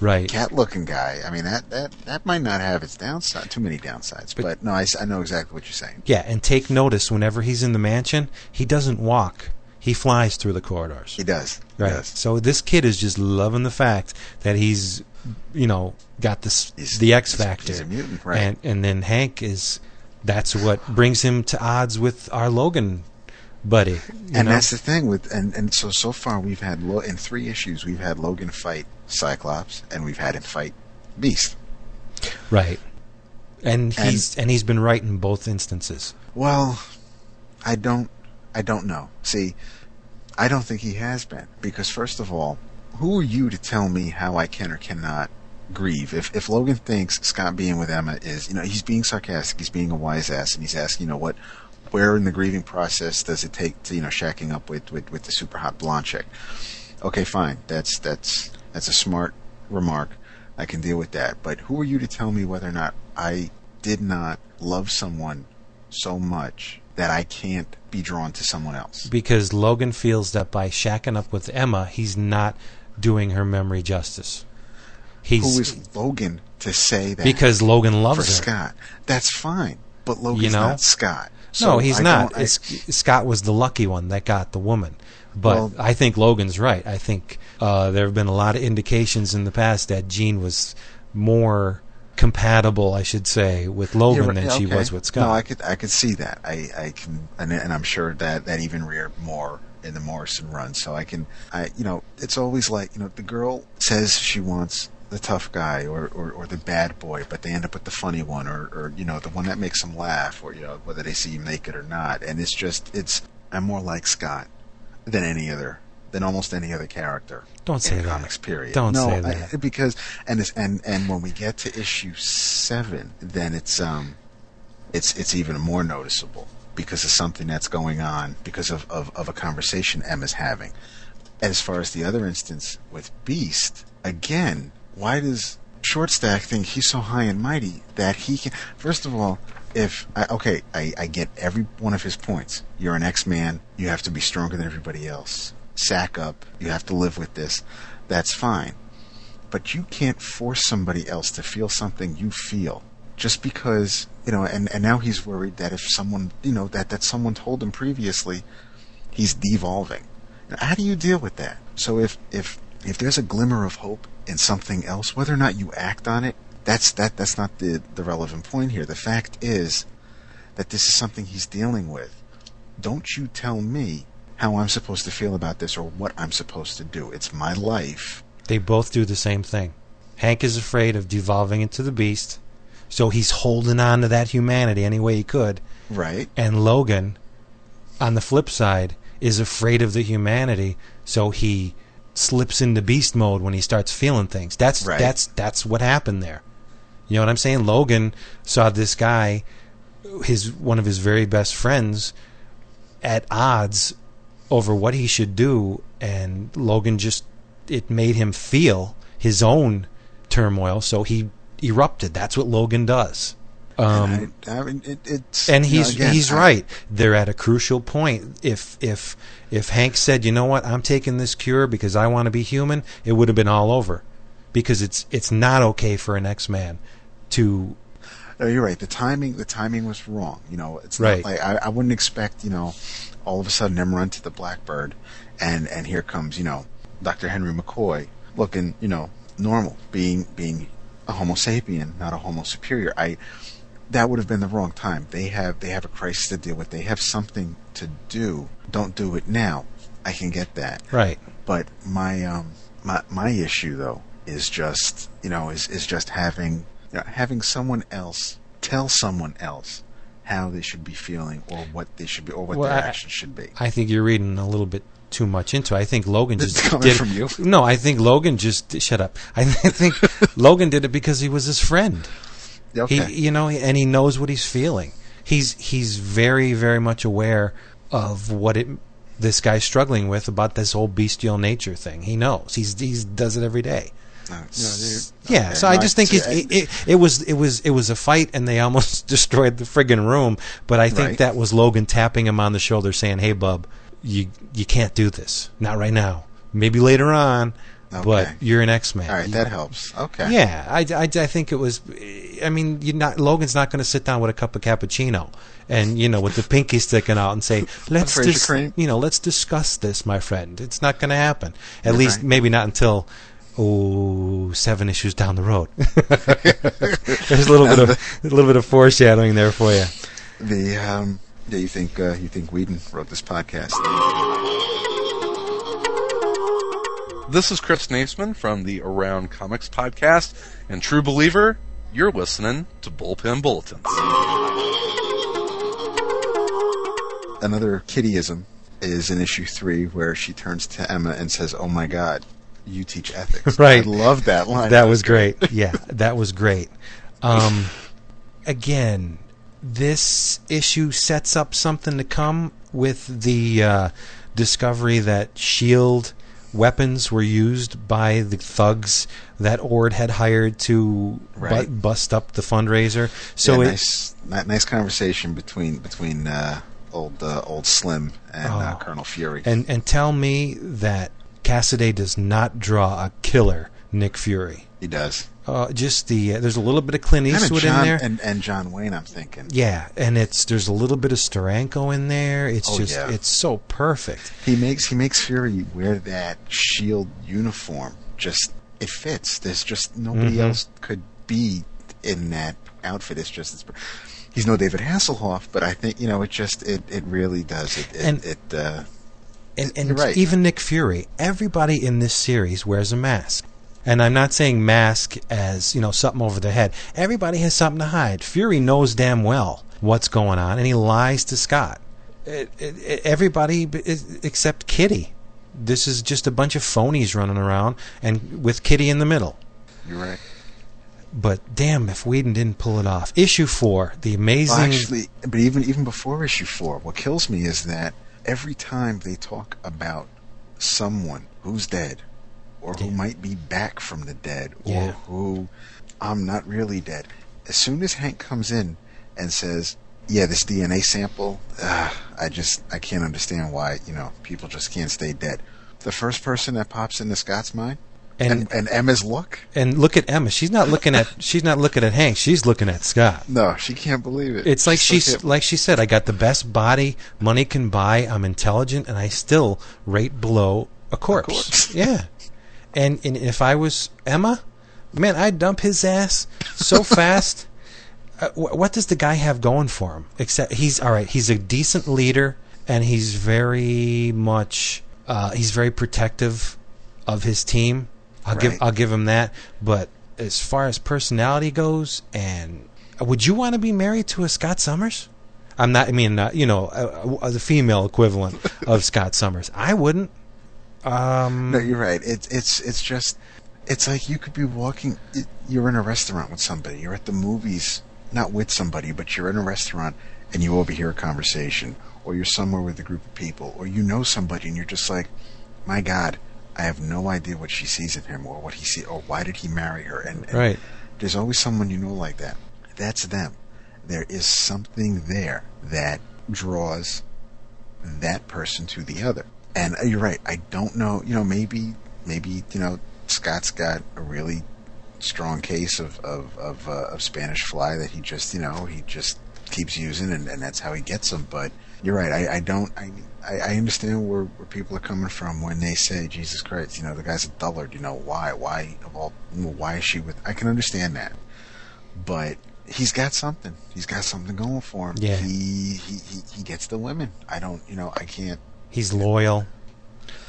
Right. cat looking guy, I mean that that that might not have its downside, too many downsides. But- But, no, I know exactly what you're saying. Yeah, and take notice whenever he's in the mansion, he doesn't walk. He flies through the corridors. He does. He Right. does. So this kid is just loving the fact that he's, you know, got this He's- the X factor. he's a mutant, right. And and then Hank is, that's what brings him to odds with our Logan buddy. and know? that's the thing with and and so so far we've had Lo- in three issues we've had Logan fight Cyclops and we've had him fight Beast. right. And And- he's and he's been right in both instances. Well, I don't I don't know. See, I don't think he has been because first of all, who are you to tell me how I can or cannot grieve? If if Logan thinks Scott being with Emma is you know he's being sarcastic, he's being a wise ass, and he's asking you know what. Where in the grieving process does it take to you know shacking up with, with, with the super hot blonde chick? Okay, fine. That's that's that's a smart remark. I can deal with that. But who are you to tell me whether or not I did not love someone so much that I can't be drawn to someone else? Because Logan feels that by shacking up with Emma, he's not doing her memory justice. He's Who is Logan to say that? because Logan loves her. Scott, that's fine. But Logan's You know? not Scott. no, he's I not. I- Scott was the lucky one that got the woman. But Well- I think Logan's right. I think uh, there have been a lot of indications in the past that Jean was more compatible, I should say, with Logan right, than yeah, she was with Scott. No, I could I could see that. I I can and, and I'm sure that that even reared more in the Morrison run, so I can, I you know, it's always like you know the girl says she wants the tough guy or, or, or the bad boy, but they end up with the funny one or, or you know the one that makes them laugh, or you know whether they see you naked or not, and it's just it's I'm more like Scott than any other than almost any other character. Don't say in that. comics. Period. Don't no, say I- that. because and it's, and and when we get to issue seven, then it's um, it's it's even more noticeable because of something that's going on because of, of, of a conversation Emma's having. As far as the other instance with Beast, again, why does Shortstack think he's so high and mighty that he can? First of all, if I, okay, I, I get every one of his points. You're an X-Man. You have to be stronger than everybody else. Sack up. You have to live with this. That's fine. But you can't force somebody else to feel something you feel just because you know. And, and now he's worried that if someone you know that that someone told him previously, he's devolving. Now, how do you deal with that? So if if if there's a glimmer of hope in something else, whether or not you act on it, that's that that's not the the relevant point here. The fact is that this is something he's dealing with. Don't you tell me how I'm supposed to feel about this or what I'm supposed to do. It's my life. They both do the same thing. Hank is afraid of devolving into the beast, so he's holding on to that humanity any way he could. Right. And Logan, on the flip side, is afraid of the humanity, so he slips into beast mode when he starts feeling things. That's Right. that's that's what happened there. You know what I'm saying? Logan saw this guy, his one of his very best friends, at odds over what he should do, and Logan just it made him feel his own turmoil, so he erupted. That's what Logan does. Um, And I, I mean, it, it's and you know, he's again, he's I- right. They're at a crucial point. If if if Hank said, "You know what? I'm taking this cure because I want to be human," it would have been all over. Because it's it's not okay for an X-Man to No, you're right. The timing, the timing was wrong. You know, it's Right. not like I, I wouldn't expect. You know, all of a sudden him run to the Blackbird, and and here comes you know Dr. Henry McCoy looking you know normal, being being a Homo sapien, not a Homo superior. I that would have been the wrong time. They have they have a crisis to deal with. They have something to do. Don't do it now. I can get that. right. But my um my my issue though is just you know is is just having you know, having someone else tell someone else how they should be feeling or what they should be or what Well, their I- actions should be. I think you're reading a little bit too much into. it. I think Logan just coming did from you. No, I think Logan just shut up. I <laughs> think Logan did it because he was his friend. Okay. He, you know, and he knows what he's feeling. He's he's very very much aware of what it this guy's struggling with about this whole bestial nature thing. He knows. He's he's does it every day. Yeah, Okay, so I just think it, it, it it was it was it was a fight, and they <laughs> almost destroyed the friggin' room. But I think Right. that was Logan tapping him on the shoulder, saying, "Hey, bub, you you can't do this. Not right now. Maybe later on, but you're an X-Man." all right, You- that helps. Okay. yeah, I, I, I think it was. I mean, you're not Logan's not going to sit down with a cup of cappuccino and you know with the pinky sticking out and say, <laughs> "Let's dis- you know let's discuss this, my friend." It's not going to happen. At least maybe not until oh seven issues down the road. <laughs> There's a little bit of a little bit of foreshadowing there for you. The um yeah, you think uh, you think Whedon wrote this podcast? This is Chris Neseman from the Around Comics podcast, and true believer, you're listening to Bullpen Bulletins. Another kittyism is in issue three where she turns to Emma and says, "Oh my God, you teach ethics." <laughs> Right. I love that line. That was great. Yeah, <laughs> that was great. Um, again, this issue sets up something to come with the uh, discovery that Shield weapons were used by the thugs that Ord had hired to bu- bust up the fundraiser. So yeah, it, nice, nice conversation between between uh, old uh, old Slim and uh, Oh. Colonel Fury. and and tell me that Cassaday does not draw a killer Nick Fury. he does. Uh, just the uh, there's a little bit of Clint Eastwood John in there. and, and John Wayne. I'm thinking. Yeah, and it's there's a little bit of Steranko in there. It's Oh, just yeah. it's so perfect. He makes he makes Fury wear that shield uniform. Just it fits. There's just nobody Mhm. else could be in that outfit. It's just it's, he's no David Hasselhoff, but I think you know it just it, it really does it it, And- it uh, and and right. even Nick Fury. Everybody in this series wears a mask. And I'm not saying mask as, you know, something over their head. Everybody has something to hide. Fury knows damn well what's going on, and he lies to Scott. It, it, it- everybody except Kitty. This is just a bunch of phonies running around, and with Kitty in the middle. You're right. But damn, if Whedon didn't pull it off. Issue four, the amazing. Well, actually, but even even before issue four, what kills me is that every time they talk about someone who's dead, or who Yeah. might be back from the dead, or Yeah. who I'm not really dead. As soon as Hank comes in and says, "Yeah, this DNA sample," uh, I just I can't understand why you know people just can't stay dead. The first person that pops into Scott's mind, and and, and Emma's look. and look at Emma. She's not looking at. <laughs> she's not looking at Hank. She's looking at Scott. No, she can't believe it. It's like Just she's like she said. I got the best body money can buy. I'm intelligent, and I still rate below a corpse. corpse. <laughs> yeah, and and if I was Emma, man, I'd dump his ass so <laughs> fast. Uh, wh- what does the guy have going for him? Except he's all right. He's a decent leader, and he's very much uh, he's very protective of his team. I'll give I'll give him that. But as far as personality goes, and would you want to be married to a Scott Summers? I'm not. I mean, uh, you know, uh, uh, the female equivalent <laughs> of Scott Summers. I wouldn't. Um, No, you're right. It's it's it's just it's like you could be walking. it- You're in a restaurant with somebody. You're at the movies, not with somebody, but you're in a restaurant and you overhear a conversation, or you're somewhere with a group of people, or you know somebody and you're just like, my God, I have no idea what she sees in him, or what he see, or why did he marry her? And, and Right. there's always someone you know like that. That's them. There is something there that draws that person to the other. And uh, you're right. I don't know. You know, maybe maybe you know Scott's got a really strong case of of of, uh, of Spanish fly that he just you know he just keeps using, and, and that's how he gets them. But you're right. I, I don't. I, I understand where where people are coming from when they say Jesus Christ. You know, the guy's a dullard. You know why? Why of all? Why is she with? I can understand that, but. He's got something. He's got something going for him. Yeah. He, he he he gets the women. I don't. You know. I can't. he's loyal,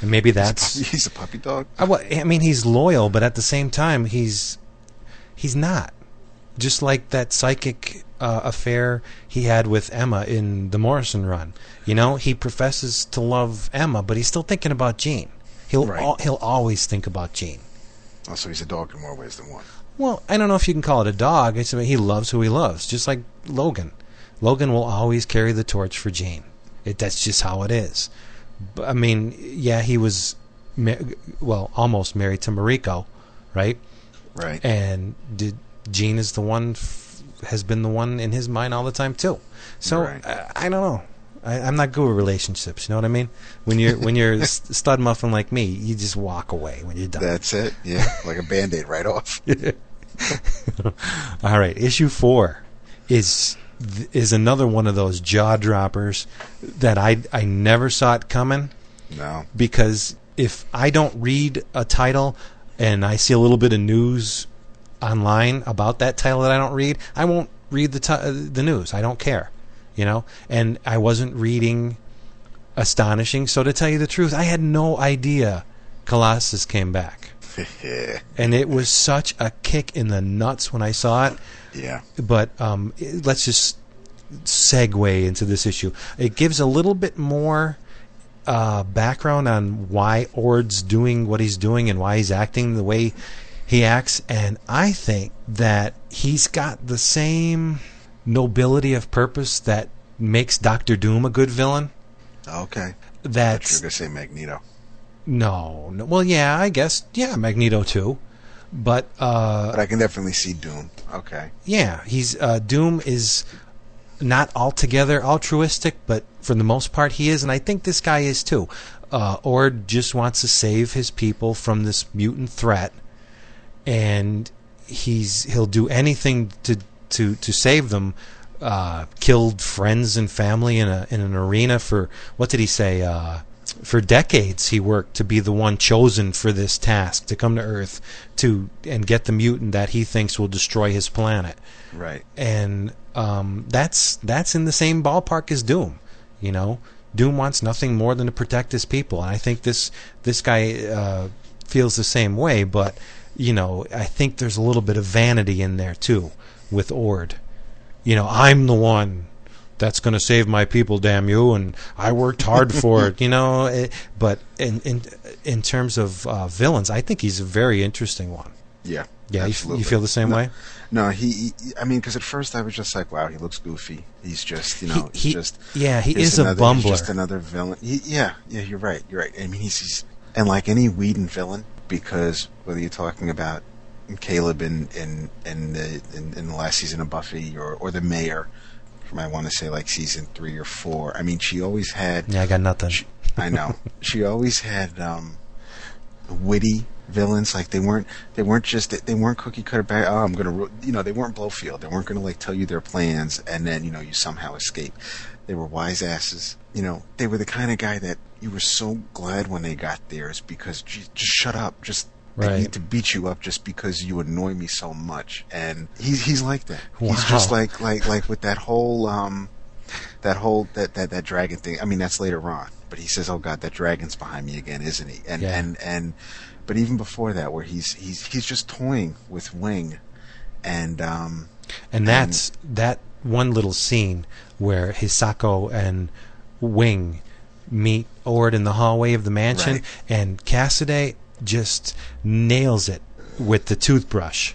and maybe that's. He's a puppy dog. I, well, I mean, he's loyal, but at the same time, he's he's not. Just like that psychic uh, affair he had with Emma in the Morrison run. You know, he professes to love Emma, but he's still thinking about Jean. He'll Right. al- he'll always think about Jean. Also, he's a dog in more ways than one. Well, I don't know if you can call it a dog. It's I mean, he loves who he loves, just like Logan. Logan will always carry the torch for Jean. It, that's just how it is. But, I mean, yeah, he was, ma- well, almost married to Mariko, right? Right. And did Jean is the one, f- has been the one in his mind all the time too. So Right. I, I don't know. I, I'm not good with relationships. You know what I mean? When you're when you're <laughs> a stud muffin like me, you just walk away when you're done. That's it. Yeah, like a band aid right off. <laughs> All right, issue four is is another one of those jaw droppers that I I never saw it coming No. because if I don't read a title and I see a little bit of news online about that title that I don't read, I won't read the uh, the news. I don't care, you know. And I wasn't reading astonishing. So to tell you the truth, I had no idea Colossus came back. <laughs> And it was such a kick in the nuts when I saw it Yeah. but um, let's just segue into this issue. It gives a little bit more uh, background on why Ord's doing what he's doing and why he's acting the way he acts, and I think that he's got the same nobility of purpose that makes Doctor Doom a good villain. Okay. But you're gonna say Magneto. no, no, well, yeah, I guess, yeah, Magneto too, but uh, But I can definitely see Doom. Okay. Yeah, he's uh, Doom is not altogether altruistic, but for the most part he is, and I think this guy is too. Uh, Ord just wants to save his people from this mutant threat, and he's he'll do anything to to to save them. Uh, killed friends and family in a in an arena for what did he say? Uh, for decades he worked to be the one chosen for this task to come to Earth to and get the mutant that he thinks will destroy his planet Right. and um, that's that's in the same ballpark as Doom. You know, Doom wants nothing more than to protect his people, and I think this this guy uh, feels the same way. But you know, I think there's a little bit of vanity in there too with Ord. You know, I'm the one that's going to save my people, damn you, and I worked hard <laughs> for it. You know, it, but in in in terms of uh, villains, I think he's a very interesting one. Yeah. Yeah, you, absolutely. you feel the same no, way? No, he, he I mean, because at first I was just like, wow, he looks goofy. He's just, you know, He- he's he- just. yeah, he is a bumbler. Just another villain. He, yeah, yeah, you're right. You're right. I mean, he's, he's and like any Whedon villain, because whether you're talking about Caleb in in in the in, in the last season of Buffy or or the Mayor, from I want to say like season three or four. I mean, she always had. Yeah, I got nothing. I know. <laughs> she always had um, witty villains. Like they weren't they weren't just they weren't cookie cutter. Bag, oh, I'm gonna you know they weren't Blofeld. They weren't gonna like tell you their plans and then you know you somehow escape. They were wise asses. You know they were the kind of guy that you were so glad when they got theirs because "Gee, just shut up. Just I need to beat you up just because you annoy me so much. And he's he's like that. He's just like like like with that whole um that whole that, that that dragon thing. I mean, that's later on. But he says, "Oh God, that dragon's behind me again, isn't he?" And Yeah. and and but even before that, where he's he's he's just toying with Wing, and um And that's that one little scene where Hisako and Wing meet Ord in the hallway of the mansion, Right. and Cassaday just nails it with the toothbrush.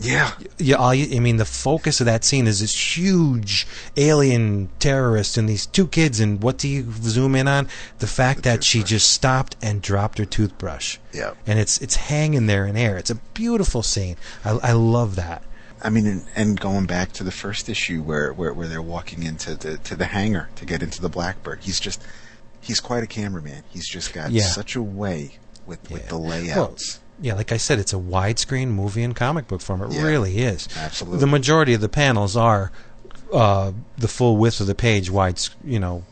yeah, Yeah, all you, I mean, the focus of that scene is this huge alien terrorist and these two kids, and what do you zoom in on? The fact The that she just stopped and dropped her toothbrush, yeah. and it's it's hanging there in air. It's a beautiful scene. I, I love that. I mean, and, and going back to the first issue where, where where they're walking into the to the hangar to get into the Blackbird, he's just he's quite a cameraman. He's just got Yeah. such a way with with Yeah. the Well, layouts. yeah, like I said, it's a widescreen movie and comic book form. It Yeah. really is. Absolutely. The majority of the panels are uh, the full width of the page, wide. You know,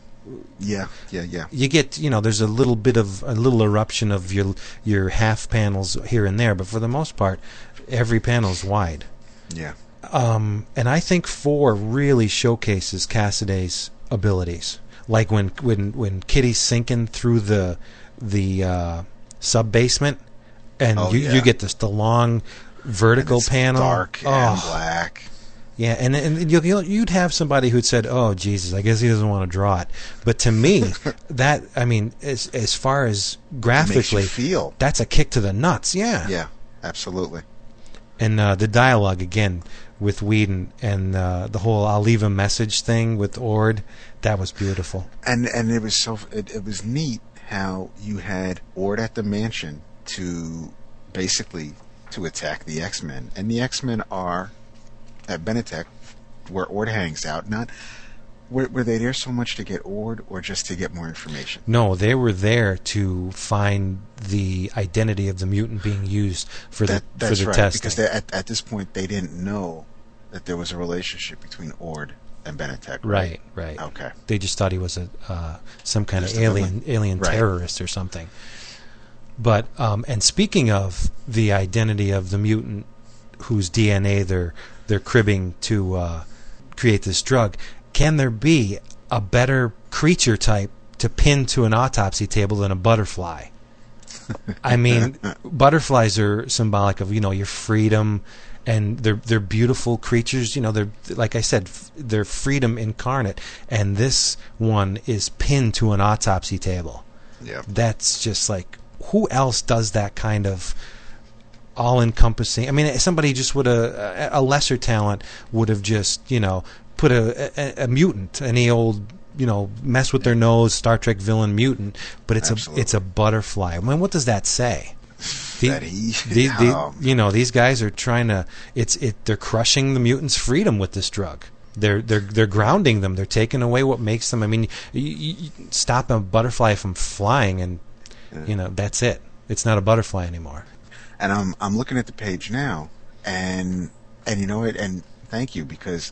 yeah, yeah, yeah. you get you know there's a little bit of a little eruption of your your half panels here and there, but for the most part, every panel's wide. Yeah. Um, and I think four really showcases Cassaday's abilities. Like when when when Kitty's sinking through the the uh, sub basement, and Oh, you, yeah. you get this the long vertical And it's panel. dark and oh, black. yeah, and and you'll, you'd have somebody who'd said, "Oh Jesus, I guess he doesn't want to draw it." But to me, <laughs> that I mean, as as far as graphically, feel. that's a kick to the nuts. Yeah, Yeah, absolutely. and uh, the dialogue again with Whedon and uh, the whole "I'll leave a message" thing with Ord, that was beautiful. and and it was so it, it was neat how you had Ord at the mansion to basically to attack the X Men, and the X Men are at Benetech where Ord hangs out. Not were, were they there so much to get Ord or just to get more information? No, they were there to find the identity of the mutant being used for That, the for the right, testing. because they, at at this point they didn't know that there was a relationship between Ord and Benetech. right, right. Okay. They just thought he was a uh, some kind Just of alien villain. alien Right. terrorist or something. But um, and speaking of the identity of the mutant whose DNA they're they're cribbing to uh, create this drug, can there be a better creature type to pin to an autopsy table than a butterfly? <laughs> I mean, butterflies are symbolic of you know your freedom, and they're they're beautiful creatures. You know, they're like I said, f- they're freedom incarnate, and this one is pinned to an autopsy table. Yeah. That's just like who else does that kind of all-encompassing? I mean, somebody just would uh, have a lesser talent would have just you know put a, a, a mutant, any old you know mess with their nose Star Trek villain mutant, but it's Absolutely. a it's a butterfly. I mean, what does that say? The- the- the- you know, these guys are trying to. It's it. They're crushing the mutants' freedom with this drug. They're they're they're grounding them. They're taking away what makes them. I mean, you, you, stop a butterfly from flying, and you know that's it. It's not a butterfly anymore. and I'm I'm looking at the page now, and and you know what? And thank you because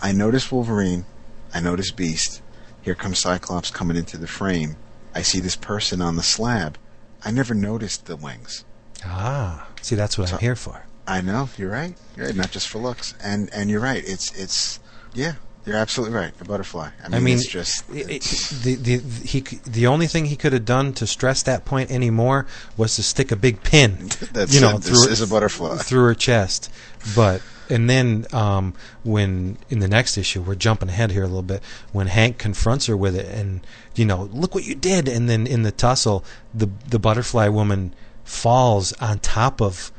I noticed Wolverine, I noticed Beast. Here comes Cyclops coming into the frame. I see this person on the slab. I never noticed the wings. Ah, see, that's what So- I'm here for. I know you're right. You're right. Not just for looks, and and you're right. It's it's yeah. You're absolutely right. A butterfly. I mean, I mean, it's just it- it- the the he the only thing he could have done to stress that point anymore was to stick a big pin, <laughs> That's you know, it. Through is a butterfly. through her chest. But and then um, when in the next issue, we're jumping ahead here a little bit. When Hank confronts her with it, and you know, look what you did, and then in the tussle, the the butterfly woman falls on top of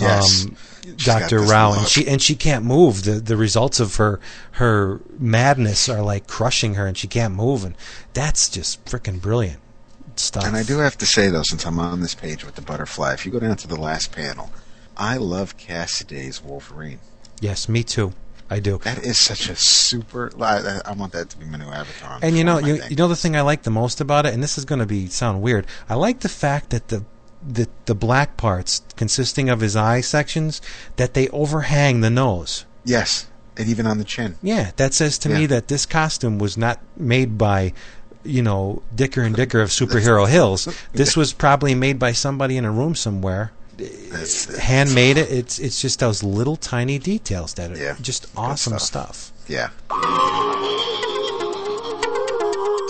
Yes. um, this Rao, and she and she can't move. The the results of her her madness are like crushing her, and she can't move, and that's just freaking brilliant stuff. And I do have to say though, since I'm on this page with the butterfly, if you go down to the last panel, I love Cassaday's Wolverine. Yes, me too. I do. That is such a super. I, I want that to be my new avatar. And you know, form, you, you know the thing I like the most about it, and this is going to be sound weird. I like the fact that the the the black parts consisting of his eye sections that they overhang the nose. yes, and even on the chin. Yeah, that says to me that this costume was not made by, you know, Dicker and Dicker of Superhero <laughs> Hills. This was probably made by somebody in a room somewhere. That's, Handmade it. It's it's just those little tiny details that are Yeah, just awesome stuff. stuff. Yeah.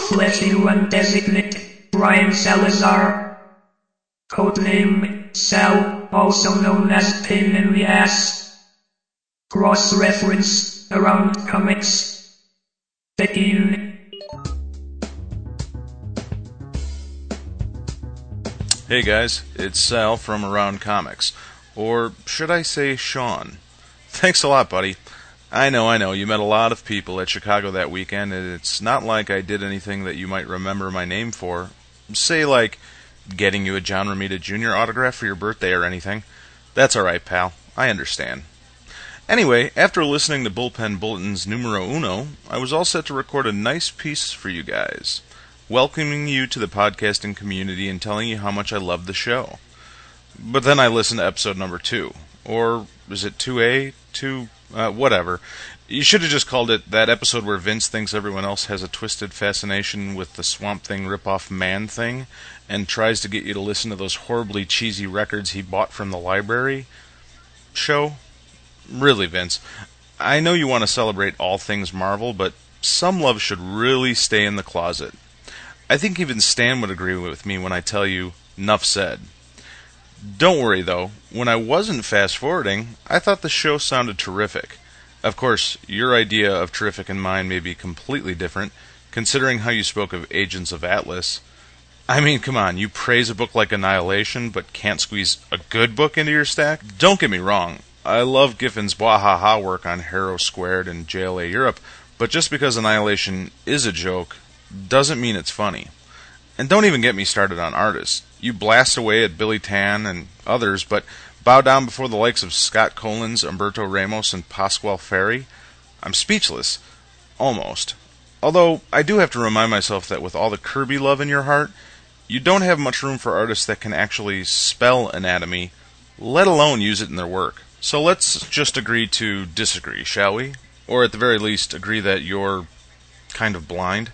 Fleshy Run Designate Brian Salazar. Codename Sal, also known as Pain in the Ass. Cross reference around comics. Begin. Hey guys, it's Sal from Around Comics. Or should I say Sean? <laughs> Thanks a lot, buddy. I know, I know, you met a lot of people at Chicago that weekend, and it's not like I did anything that you might remember my name for. Say, like, getting you a John Romita Jr. autograph for your birthday or anything. That's alright, pal. I understand. Anyway, after listening to Bullpen Bulletin's numero uno, I was all set to record a nice piece for you guys, welcoming you to the podcasting community and telling you how much I love the show. But then I listened to episode number two, or is it 2A? 2, uh, whatever. You should have just called it that episode where Vince thinks everyone else has a twisted fascination with the Swamp Thing ripoff Man Thing and tries to get you to listen to those horribly cheesy records he bought from the library show. Really, Vince, I know you want to celebrate all things Marvel, but some love should really stay in the closet. I think even Stan would agree with me when I tell you, enough said. Don't worry though, when I wasn't fast forwarding, I thought the show sounded terrific. Of course, your idea of terrific and mine may be completely different, considering how you spoke of Agents of Atlas. I mean, come on, you praise a book like Annihilation, but can't squeeze a good book into your stack? Don't get me wrong, I love Giffen's Bwahaha work on Hero Squared and JLA Europe, but just because Annihilation is a joke doesn't mean it's funny. And don't even get me started on artists. You blast away at Billy Tan and others, but bow down before the likes of Scott Kolins, Humberto Ramos, and Pasquale Ferry? I'm speechless. Almost. Although, I do have to remind myself that with all the Kirby love in your heart, you don't have much room for artists that can actually spell anatomy, let alone use it in their work. So let's just agree to disagree, shall we? Or at the very least, agree that you're kind of blind?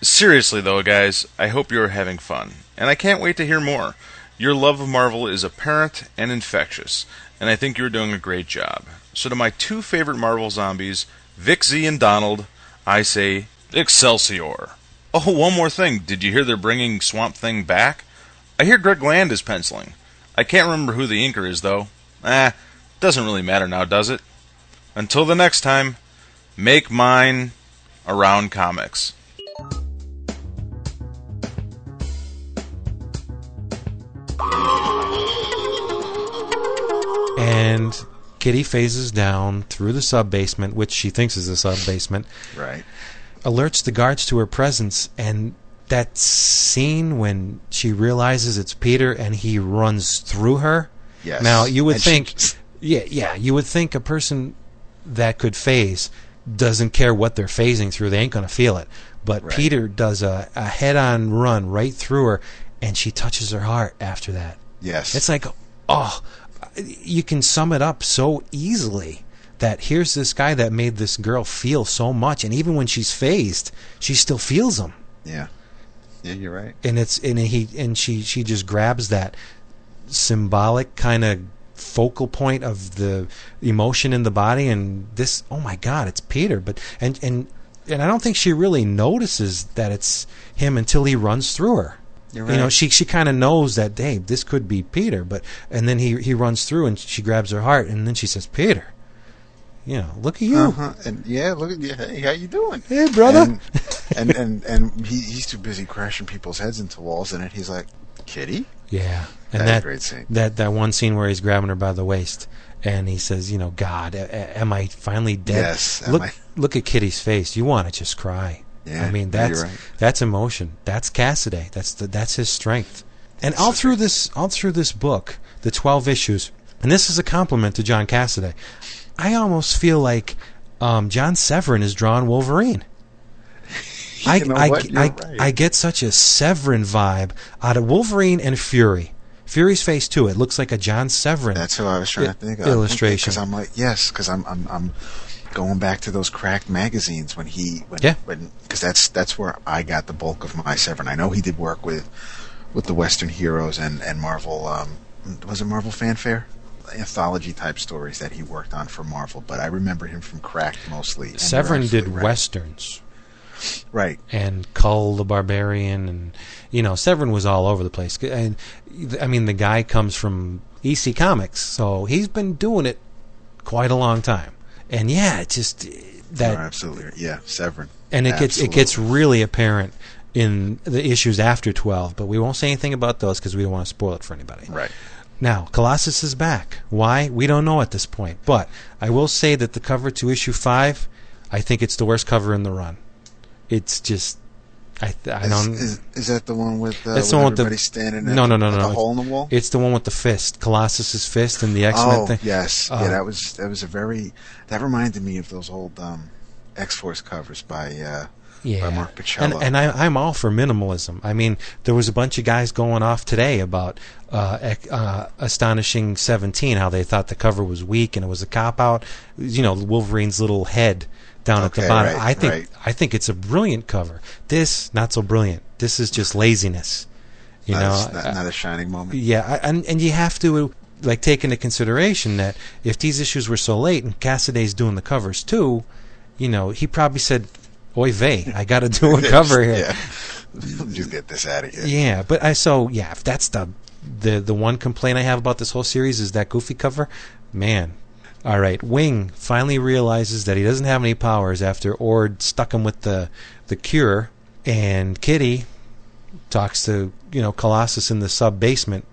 Seriously, though, guys, I hope you're having fun, and I can't wait to hear more. Your love of Marvel is apparent and infectious, and I think you're doing a great job. So, to my two favorite Marvel zombies, Vic Z and Donald, I say Excelsior. Oh, one more thing. Did you hear they're bringing Swamp Thing back? I hear Greg Land is penciling. I can't remember who the inker is, though. Ah, doesn't really matter now, does it? Until the next time, make mine around comics. And Kitty phases down through the sub basement, which she thinks is a sub basement. Right. Alerts the guards to her presence, and that scene when she realizes it's Peter and he runs through her. Yes. Now you would And think, just- yeah, yeah, you would think a person that could phase doesn't care what they're phasing through; they ain't gonna feel it. But Right. Peter does a, a head-on run right through her, and she touches her heart after that. Yes. It's like, oh, you can sum it up so easily that here's this guy that made this girl feel so much, and even when she's phased, she still feels him. yeah. Yeah, you're right. And it's and he and she she just grabs that symbolic kind of focal point of the emotion in the body and this oh my god it's peter but and and and i don't think she really notices that it's him until he runs through her You're you know she she kind of knows that hey this could be peter but and then he he runs through and she grabs her heart and then she says peter you know look at you Uh-huh. And yeah, look at you. Hey, how you doing? Hey, brother. And and and, and he, he's too busy crashing people's heads into walls, and he's like, "Kitty." Yeah, and that great scene. that that one scene where he's grabbing her by the waist, and he says, "You know, God, a- a- am I finally dead?" Yes, Look, I- look at Kitty's face. You want to just cry. Yeah, I mean that's right. that's emotion. That's Cassaday. That's the, that's his strength. And all through this all through this book, the twelve issues, and this is a compliment to John Cassaday. I almost feel like um, John Severin is drawing Wolverine. <laughs> I, I, I, right. I get such a Severin vibe out of Wolverine and Fury. Fury's face too. It looks like a John Severin. That's who I was trying to think of. illustration. Because I'm like, yes, because I'm I'm I'm going back to those cracked magazines when he when Yeah. when because that's that's where I got the bulk of my Severin. I know he did work with with the Western heroes and and Marvel. Um, was it Marvel Fanfare? Anthology type stories that he worked on for Marvel, but I remember him from Cracked mostly. Severin did right. westerns. Right. and Kull the Barbarian, and you know Severin was all over the place. And I mean, the guy comes from EC Comics, so he's been doing it quite a long time. And yeah, it just uh, that You're absolutely. Yeah, Severin. and it gets it gets really apparent in the issues after 12 but we won't say anything about those because we don't want to spoil it for anybody. Right. Now colossus is back. Why? We don't know at this point but i will say that the cover to issue 5 i think it's the worst cover in the run. It's just i i Is, don't is, is that the one with, uh, that's the one with everybody the standing no no no no the no. hole in the wall? It's the one with the fist, Colossus's fist, and the X Men oh, thing. yes, Uh, yeah, that was that was a very that reminded me of those old um, X Force covers by uh, by Mark and, Pichello. and I, I'm all for minimalism. I mean, there was a bunch of guys going off today about uh, uh, Astonishing 17, how they thought the cover was weak and it was a cop out. You know, Wolverine's little head down at the bottom. right, I think right. I think it's a brilliant cover. This not so brilliant. This is just laziness. You not, know, a, not, not a shining moment. yeah, and and you have to like take into consideration that if these issues were so late and Cassaday's doing the covers too, you know, he probably said, "Oy vey, I got to do a <laughs> cover here." Yeah, <laughs> just get this out of here. Yeah, but I so yeah, if that's the the the one complaint I have about this whole series is that goofy cover, man. All right, Wing finally realizes that he doesn't have any powers after Ord stuck him with the the cure, and Kitty talks to you know Colossus in the sub basement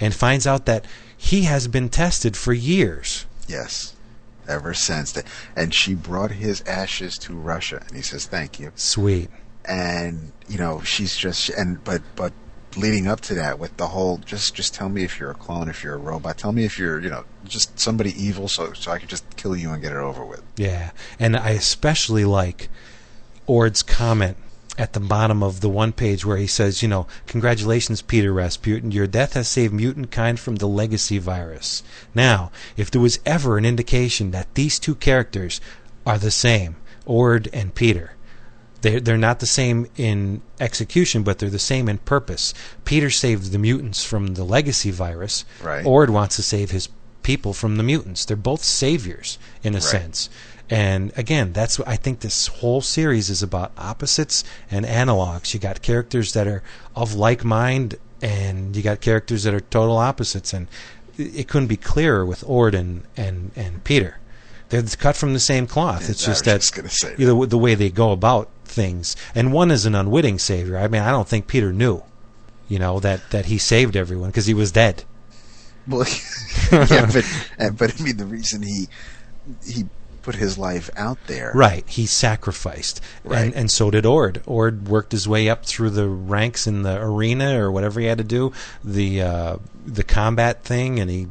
and finds out that he has been tested for years. Yes, ever since that, and she brought his ashes to Russia, and he says thank you. Sweet. And you know she's just and but but leading up to that with the whole just just tell me if you're a clone, if you're a robot, tell me if you're you know just somebody evil, so so I can just kill you and get it over with. Yeah, and I especially like Ord's comment at the bottom of the one page where he says, you know, congratulations, Peter Rasputin, your death has saved mutant kind from the legacy virus. Now, if there was ever an indication that these two characters are the same, Ord and Peter, they're, they're not the same in execution, but they're the same in purpose. Peter saved the mutants from the legacy virus. Right. Ord wants to save his people from the mutants. They're both saviors in a Right. sense. And again, that's what I think this whole series is about opposites and analogs. You got characters that are of like mind, and you got characters that are total opposites. And it couldn't be clearer with Ord and, and, and Peter. They're cut from the same cloth. It's I just that just gonna you know, the way they go about things. And one is an unwitting savior. I mean, I don't think Peter knew, you know, that, that he saved everyone because he was dead. Well, <laughs> yeah, <laughs> but uh, but I mean the reason he he put his life out there, Right, he sacrificed, Right. and and so did Ord. Ord worked his way up through the ranks in the arena or whatever he had to do, the uh, the combat thing, and he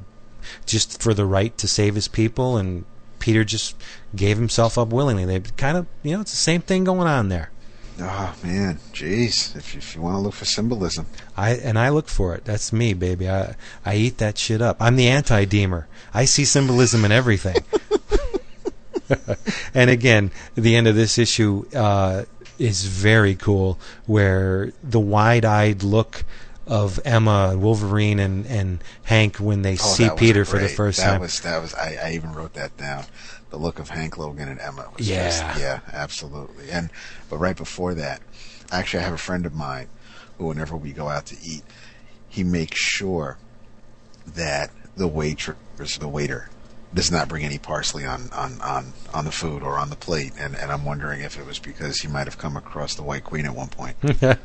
just for the right to save his people. And Peter just gave himself up willingly. They kind of, you know, it's the same thing going on there. Oh man, jeez! If you, if you want to look for symbolism, I and I look for it. That's me, baby. I I eat that shit up. I'm the anti-deemer. I see symbolism in everything. <laughs> and again, the end of this issue uh, is very cool, where the wide-eyed look of Emma, Wolverine, and, and Hank when they Oh, see Peter for the first that time. was that was I, I even wrote that down. The look of Hank Logan and Emma was Yeah. just yeah, absolutely. And but right before that, actually, I have a friend of mine who, whenever we go out to eat, he makes sure that the waitress, the waiter, does not bring any parsley on, on, on, on the food or on the plate. And, and I'm wondering if it was because he might have come across the White Queen at one point. <laughs>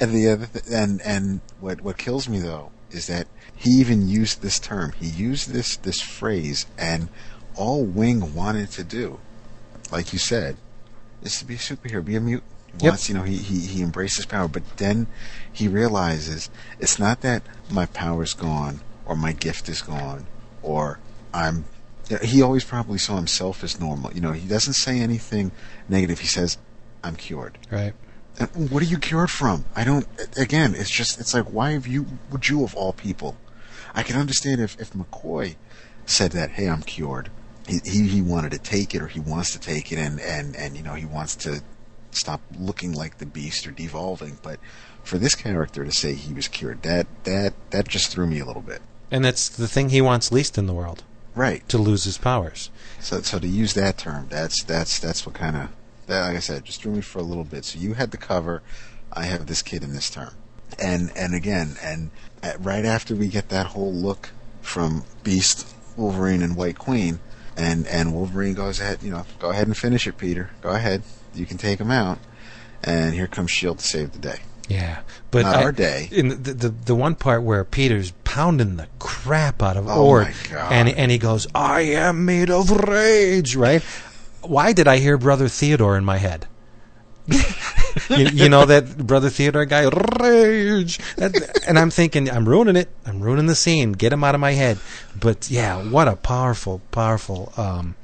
And the other th- and and what what kills me though is that he even used this term. He used this this phrase, and all Wing wanted to do, like you said, is to be a superhero, be a mutant. Yep. wants, you know, he, he he embraces his power, but then he realizes it's not that my power's gone or my gift is gone or I'm. He always probably saw himself as normal. You know, he doesn't say anything negative. He says, "I'm cured." right. And what are you cured from? I don't. Again, it's just. It's like, why have you? Would you of all people? I can understand if if McCoy said that, "Hey, I'm cured." He he, he wanted to take it, or he wants to take it, and and and you know he wants to stop looking like the beast or devolving. But for this character to say he was cured, that that that just threw me a little bit. And that's the thing he wants least in the world Right. to lose his powers. So so to use that term, that's that's that's what kind of like I said, just threw me for a little bit. So you had the cover, I have this kid in this term, and and again, and at, right after we get that whole look from Beast, Wolverine, and White Queen, and and Wolverine goes ahead, you know, go ahead and finish it, Peter. Go ahead, you can take him out, and here comes Shield to save the day. Yeah, but Not I- our day. In the, the the one part where Peter's pounding the crap out of Oh, Ord, my God. and and he goes, "I am made of rage." Right? Why did I hear Brother Theodore in my head? you, you know that Brother Theodore guy, rage, That- and I'm thinking, I'm ruining it. I'm ruining the scene. Get him out of my head. But yeah, what a powerful, powerful. Um,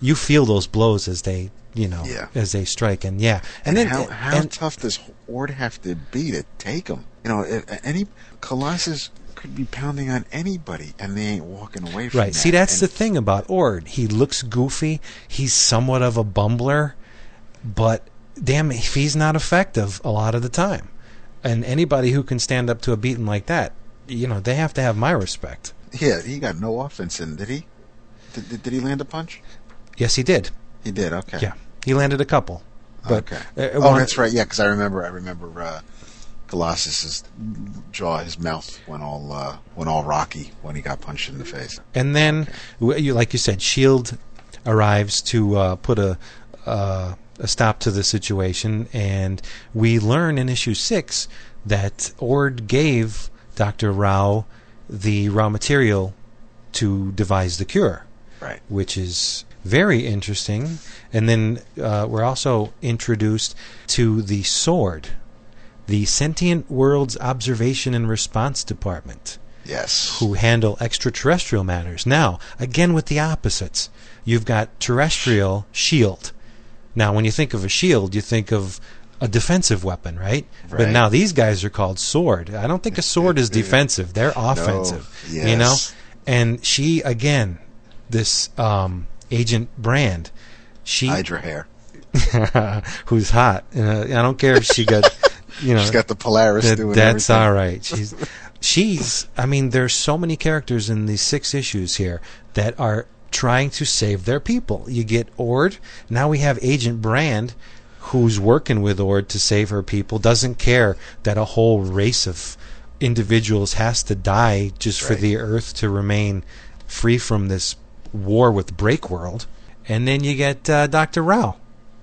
you feel those blows as they, you know, Yeah. as they strike, and yeah, And, and, then how how and- tough does Ord have to be to take him? You know, any Colossus could be pounding on anybody, and they ain't walking away from it. Right. that. See, that's And- the thing about Ord. He looks goofy. He's somewhat of a bumbler, but damn, if he's not effective a lot of the time. And anybody who can stand up to a beating like that, you know, they have to have my respect. Yeah, he got no offense in, did he? Did, did, did he land a punch? Yes, he did. He did. Okay. Yeah, he landed a couple. But okay. uh, oh, one- that's right. Yeah, because I remember. I remember uh, Colossus's jaw, his mouth went all uh, went all rocky when he got punched in the face. And then, you, like you said, Shield arrives to uh, put a uh, a stop to the situation, and we learn in issue six that Ord gave Doctor Rao the raw material to devise the cure, Right. which is very interesting. And then uh, we're also introduced to the sword, the Sentient Worlds Observation and Response Department Yes. who handle extraterrestrial matters. Now, again with the opposites. You've got terrestrial shield. Now, when you think of a shield, you think of a defensive weapon, right? right? But now these guys are called sword. I don't think a sword is <laughs> defensive. They're offensive. Yes. You know? And she again, this um, agent Brand, she Hydra hair. <laughs> who's hot. Uh, I don't care if she got <laughs> you know She's got the Polaris that- doing that's everything. all right. She's <laughs> she's. I mean, there's so many characters in these six issues here that are trying to save their people. You get Ord. Now we have Agent Brand, who's working with Ord to save her people. Doesn't care that a whole race of individuals has to die just for Right. the Earth to remain free from this war with Breakworld. And then you get uh, Doctor Rao.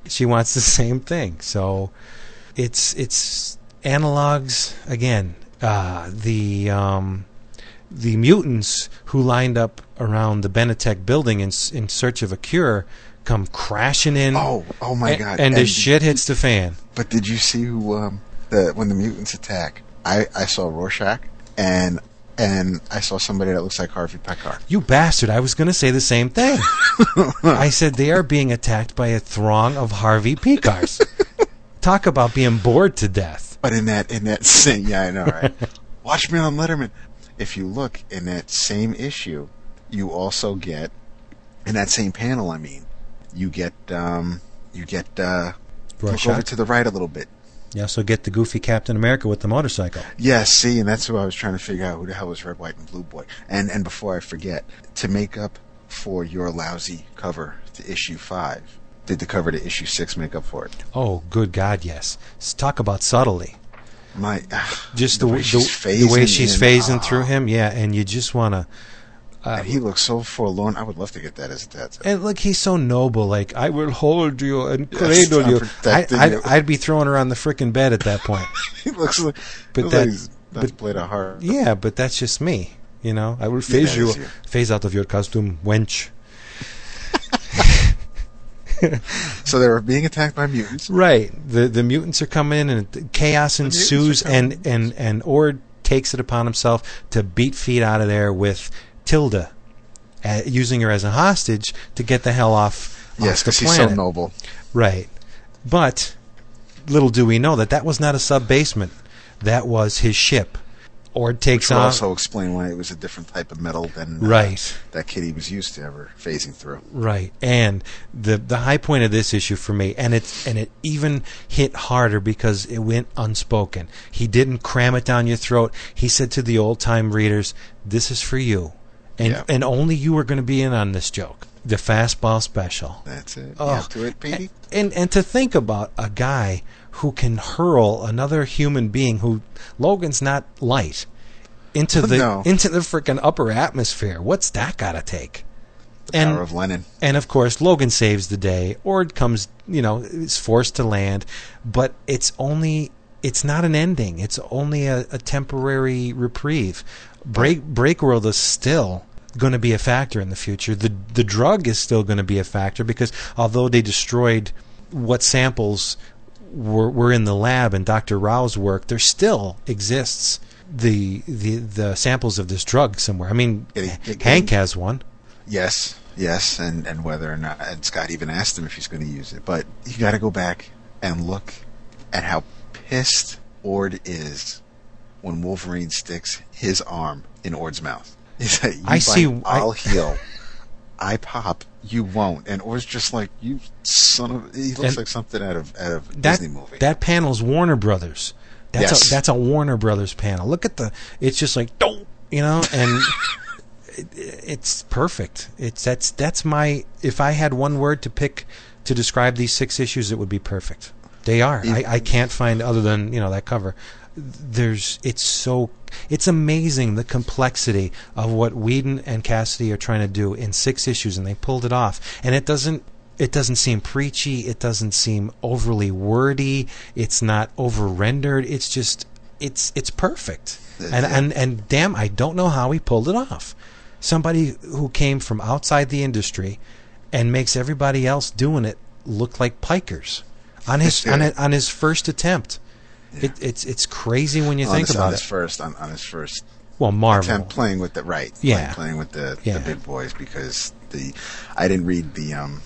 She wants the <laughs> same thing. So it's it's analogs again. Uh, the um, the mutants who lined up around the Benetech building in in search of a cure come crashing in. Oh, oh my God. And, the And- shit hits the fan. But did you see who um, the when the mutants attack? I, I saw Rorschach and and I saw somebody that looks like Harvey Pekar. You bastard! I was going to say the same thing. <laughs> I said they are being attacked by a throng of Harvey Pekars. <laughs> Talk about being bored to death. But in that in that <laughs> same yeah, I know, right? <laughs> Watch me on Letterman. If you look in that same issue, you also get in that same panel. I mean, you get um, you get uh, look over to the right a little bit. You also get the goofy Captain America with the motorcycle. Yeah, see, and that's who I was trying to figure out who the hell was Red, White, and Blue Boy. And and before I forget, to make up for your lousy cover to issue five, did the cover to issue six make up for it? Oh, good God, yes. Talk about subtlety. My Just the, way the, she's the way phasing she's phasing ah. through him, yeah, and you just want to. and he looks so forlorn. I would love to get that as a tattoo. And look, he's so noble. Like I will hold you and cradle you. I, protecting I'd. <laughs> I'd be throwing her on the frickin' bed at that point. <laughs> he looks like, But looks that- like he's to but- play the harp. yeah, but that's just me. You know, I will phase that you, you. phase out of your costume, wench. <laughs> <laughs> So they were being attacked by mutants. Right. The the mutants are coming in, and chaos ensues, and and and Ord takes it upon himself to beat feet out of there with Tilda, uh, using her as a hostage to get the hell off, Yes, because he's so noble. Right. But little do we know that that was not a sub basement. That was his ship. Ord Which takes would on. also explain why it was a different type of metal than uh, Right. that Kitty was used to ever phasing through. Right, and the the high point of this issue for me, and it's and it even hit harder because it went unspoken. He didn't cram it down your throat. He said to the old time readers, "This is for you, and Yeah. and only you are going to be in on this joke." The fastball special. That's it. Oh. To it, Petey? And and to think about a guy who can hurl another human being who Logan's not light into the No. into the freaking upper atmosphere. What's that got to take? and Power of Lenin. and of course Logan saves the day. Ord comes, you know, is forced to land, but it's only it's not an ending. It's only a, a temporary reprieve. Break Break World is still going to be a factor in the future. The the drug is still going to be a factor because although they destroyed what samples were were in the lab in Dr. Rao's work, there still exists the the the samples of this drug somewhere. I mean, Getting- getting- Hank has one. Yes, yes, and and whether or not and Scott even asked him if he's going to use it, but you got to go back and look at how pissed Ord is when Wolverine sticks his arm in Ord's mouth. He's like, you I see- I- I'll heal. I pop, you won't, and Ord's just like you son of. He looks And like something out of out of that Disney movie. that panel's Warner Brothers. That's Yes. a that's a Warner Brothers panel. Look at the it's just like don't you know and <laughs> it, it's perfect. It's that's that's my if I had one word to pick to describe these six issues it would be perfect. They are. I, I can't find other than, you know, that cover. There's it's so it's amazing the complexity of what Whedon and Cassaday are trying to do in six issues and they pulled it off. And it doesn't it doesn't seem preachy, it doesn't seem overly wordy, it's not over rendered, it's just it's it's perfect. And and and damn, I don't know how he pulled it off. Somebody who came from outside the industry and makes everybody else doing it look like pikers on his on, it, on his first attempt. It, it's it's crazy when you on think his, about on it. his first on, on his first Well, Marvel. attempt playing with the right, Yeah. playing, playing with the, Yeah. the big boys because the I didn't read the um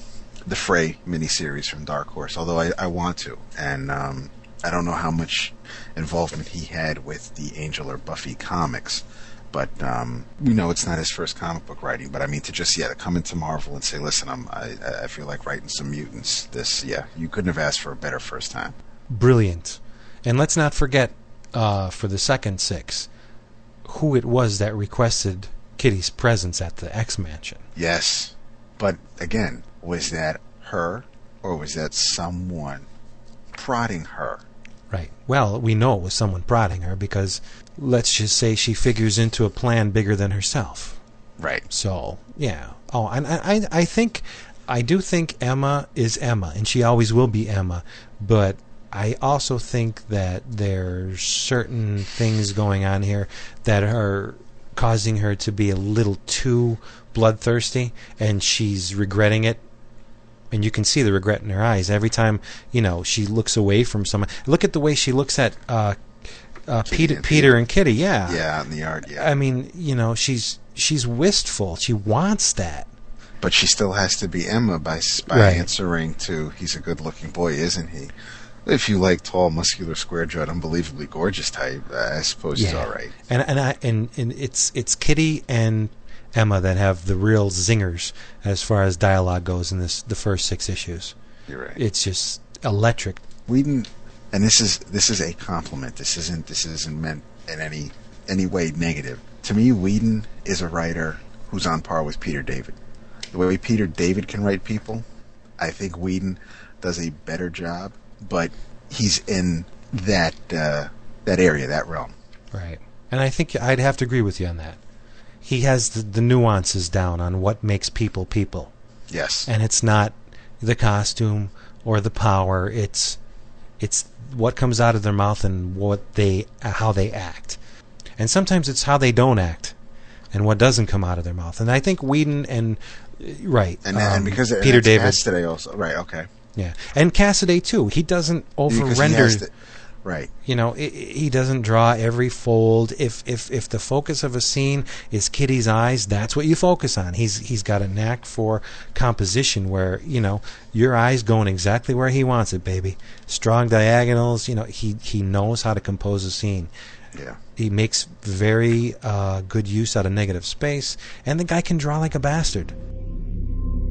the Fray miniseries from Dark Horse, although I, I want to, and um I don't know how much involvement he had with the Angel or Buffy comics. But um, we know it's not his first comic book writing. But I mean, to just yeah, to come into Marvel and say, "Listen, I'm, I, I feel like writing some mutants." This, yeah, you couldn't have asked for a better first time. Brilliant. And let's not forget uh, for the second six who it was that requested Kitty's presence at the X Mansion. Yes. But again, was that her or was that someone prodding her? Right. Well, we know it was someone prodding her because let's just say she figures into a plan bigger than herself. Right. So yeah. Oh, and I, I, I think, I do think Emma is Emma, and she always will be Emma. But I also think that there's certain things going on here that are causing her to be a little too bloodthirsty, and she's regretting it. And you can see the regret in her eyes every time you know she looks away from someone. Look at the way she looks at uh, uh, Peter, and Peter and Kitty. Yeah, Yeah, out in the yard, yeah. I mean, you know, she's she's wistful. She wants that. But she still has to be Emma by, by Right. answering to, he's a good looking boy, isn't he? If you like tall, muscular, square jawed, unbelievably gorgeous type, I suppose he's all right. And and I and, and it's it's Kitty and Emma that have the real zingers as far as dialogue goes in this the first six issues. You're right. It's just electric. Whedon and this is this is a compliment. This isn't this isn't meant in any any way negative. To me, Whedon is a writer who's on par with Peter David. The way Peter David can write people, I think Whedon does a better job, but he's in that uh, that area, that realm. Right. And I think I'd have to agree with you on that. He has the, the nuances down on what makes people people. Yes. And it's not the costume or the power. It's it's what comes out of their mouth and what they how they act. And sometimes it's how they don't act and what doesn't come out of their mouth. And I think Whedon and right And, um, and because Peter David today also right okay yeah and Cassaday too. He doesn't over render. right you know, i i- he doesn't draw every fold. If if if the focus of a scene is Kitty's eyes, that's what you focus on. He's he's got a knack for composition where you know your eyes going exactly where he wants it, baby. Strong diagonals. You know, he he knows how to compose a scene. Yeah. He makes very uh, good use out of negative space, and the guy can draw like a bastard.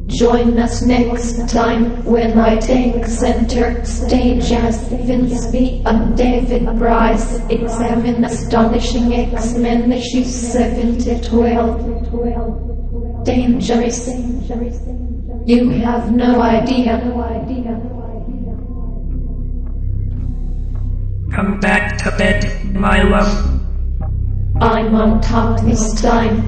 Join us next time when I take center stage as Vince B. and David Bryce examine astonishing X-Men issues 7 to 12. Dangerous. You have no idea. Come back to bed, my love. I'm on top this time.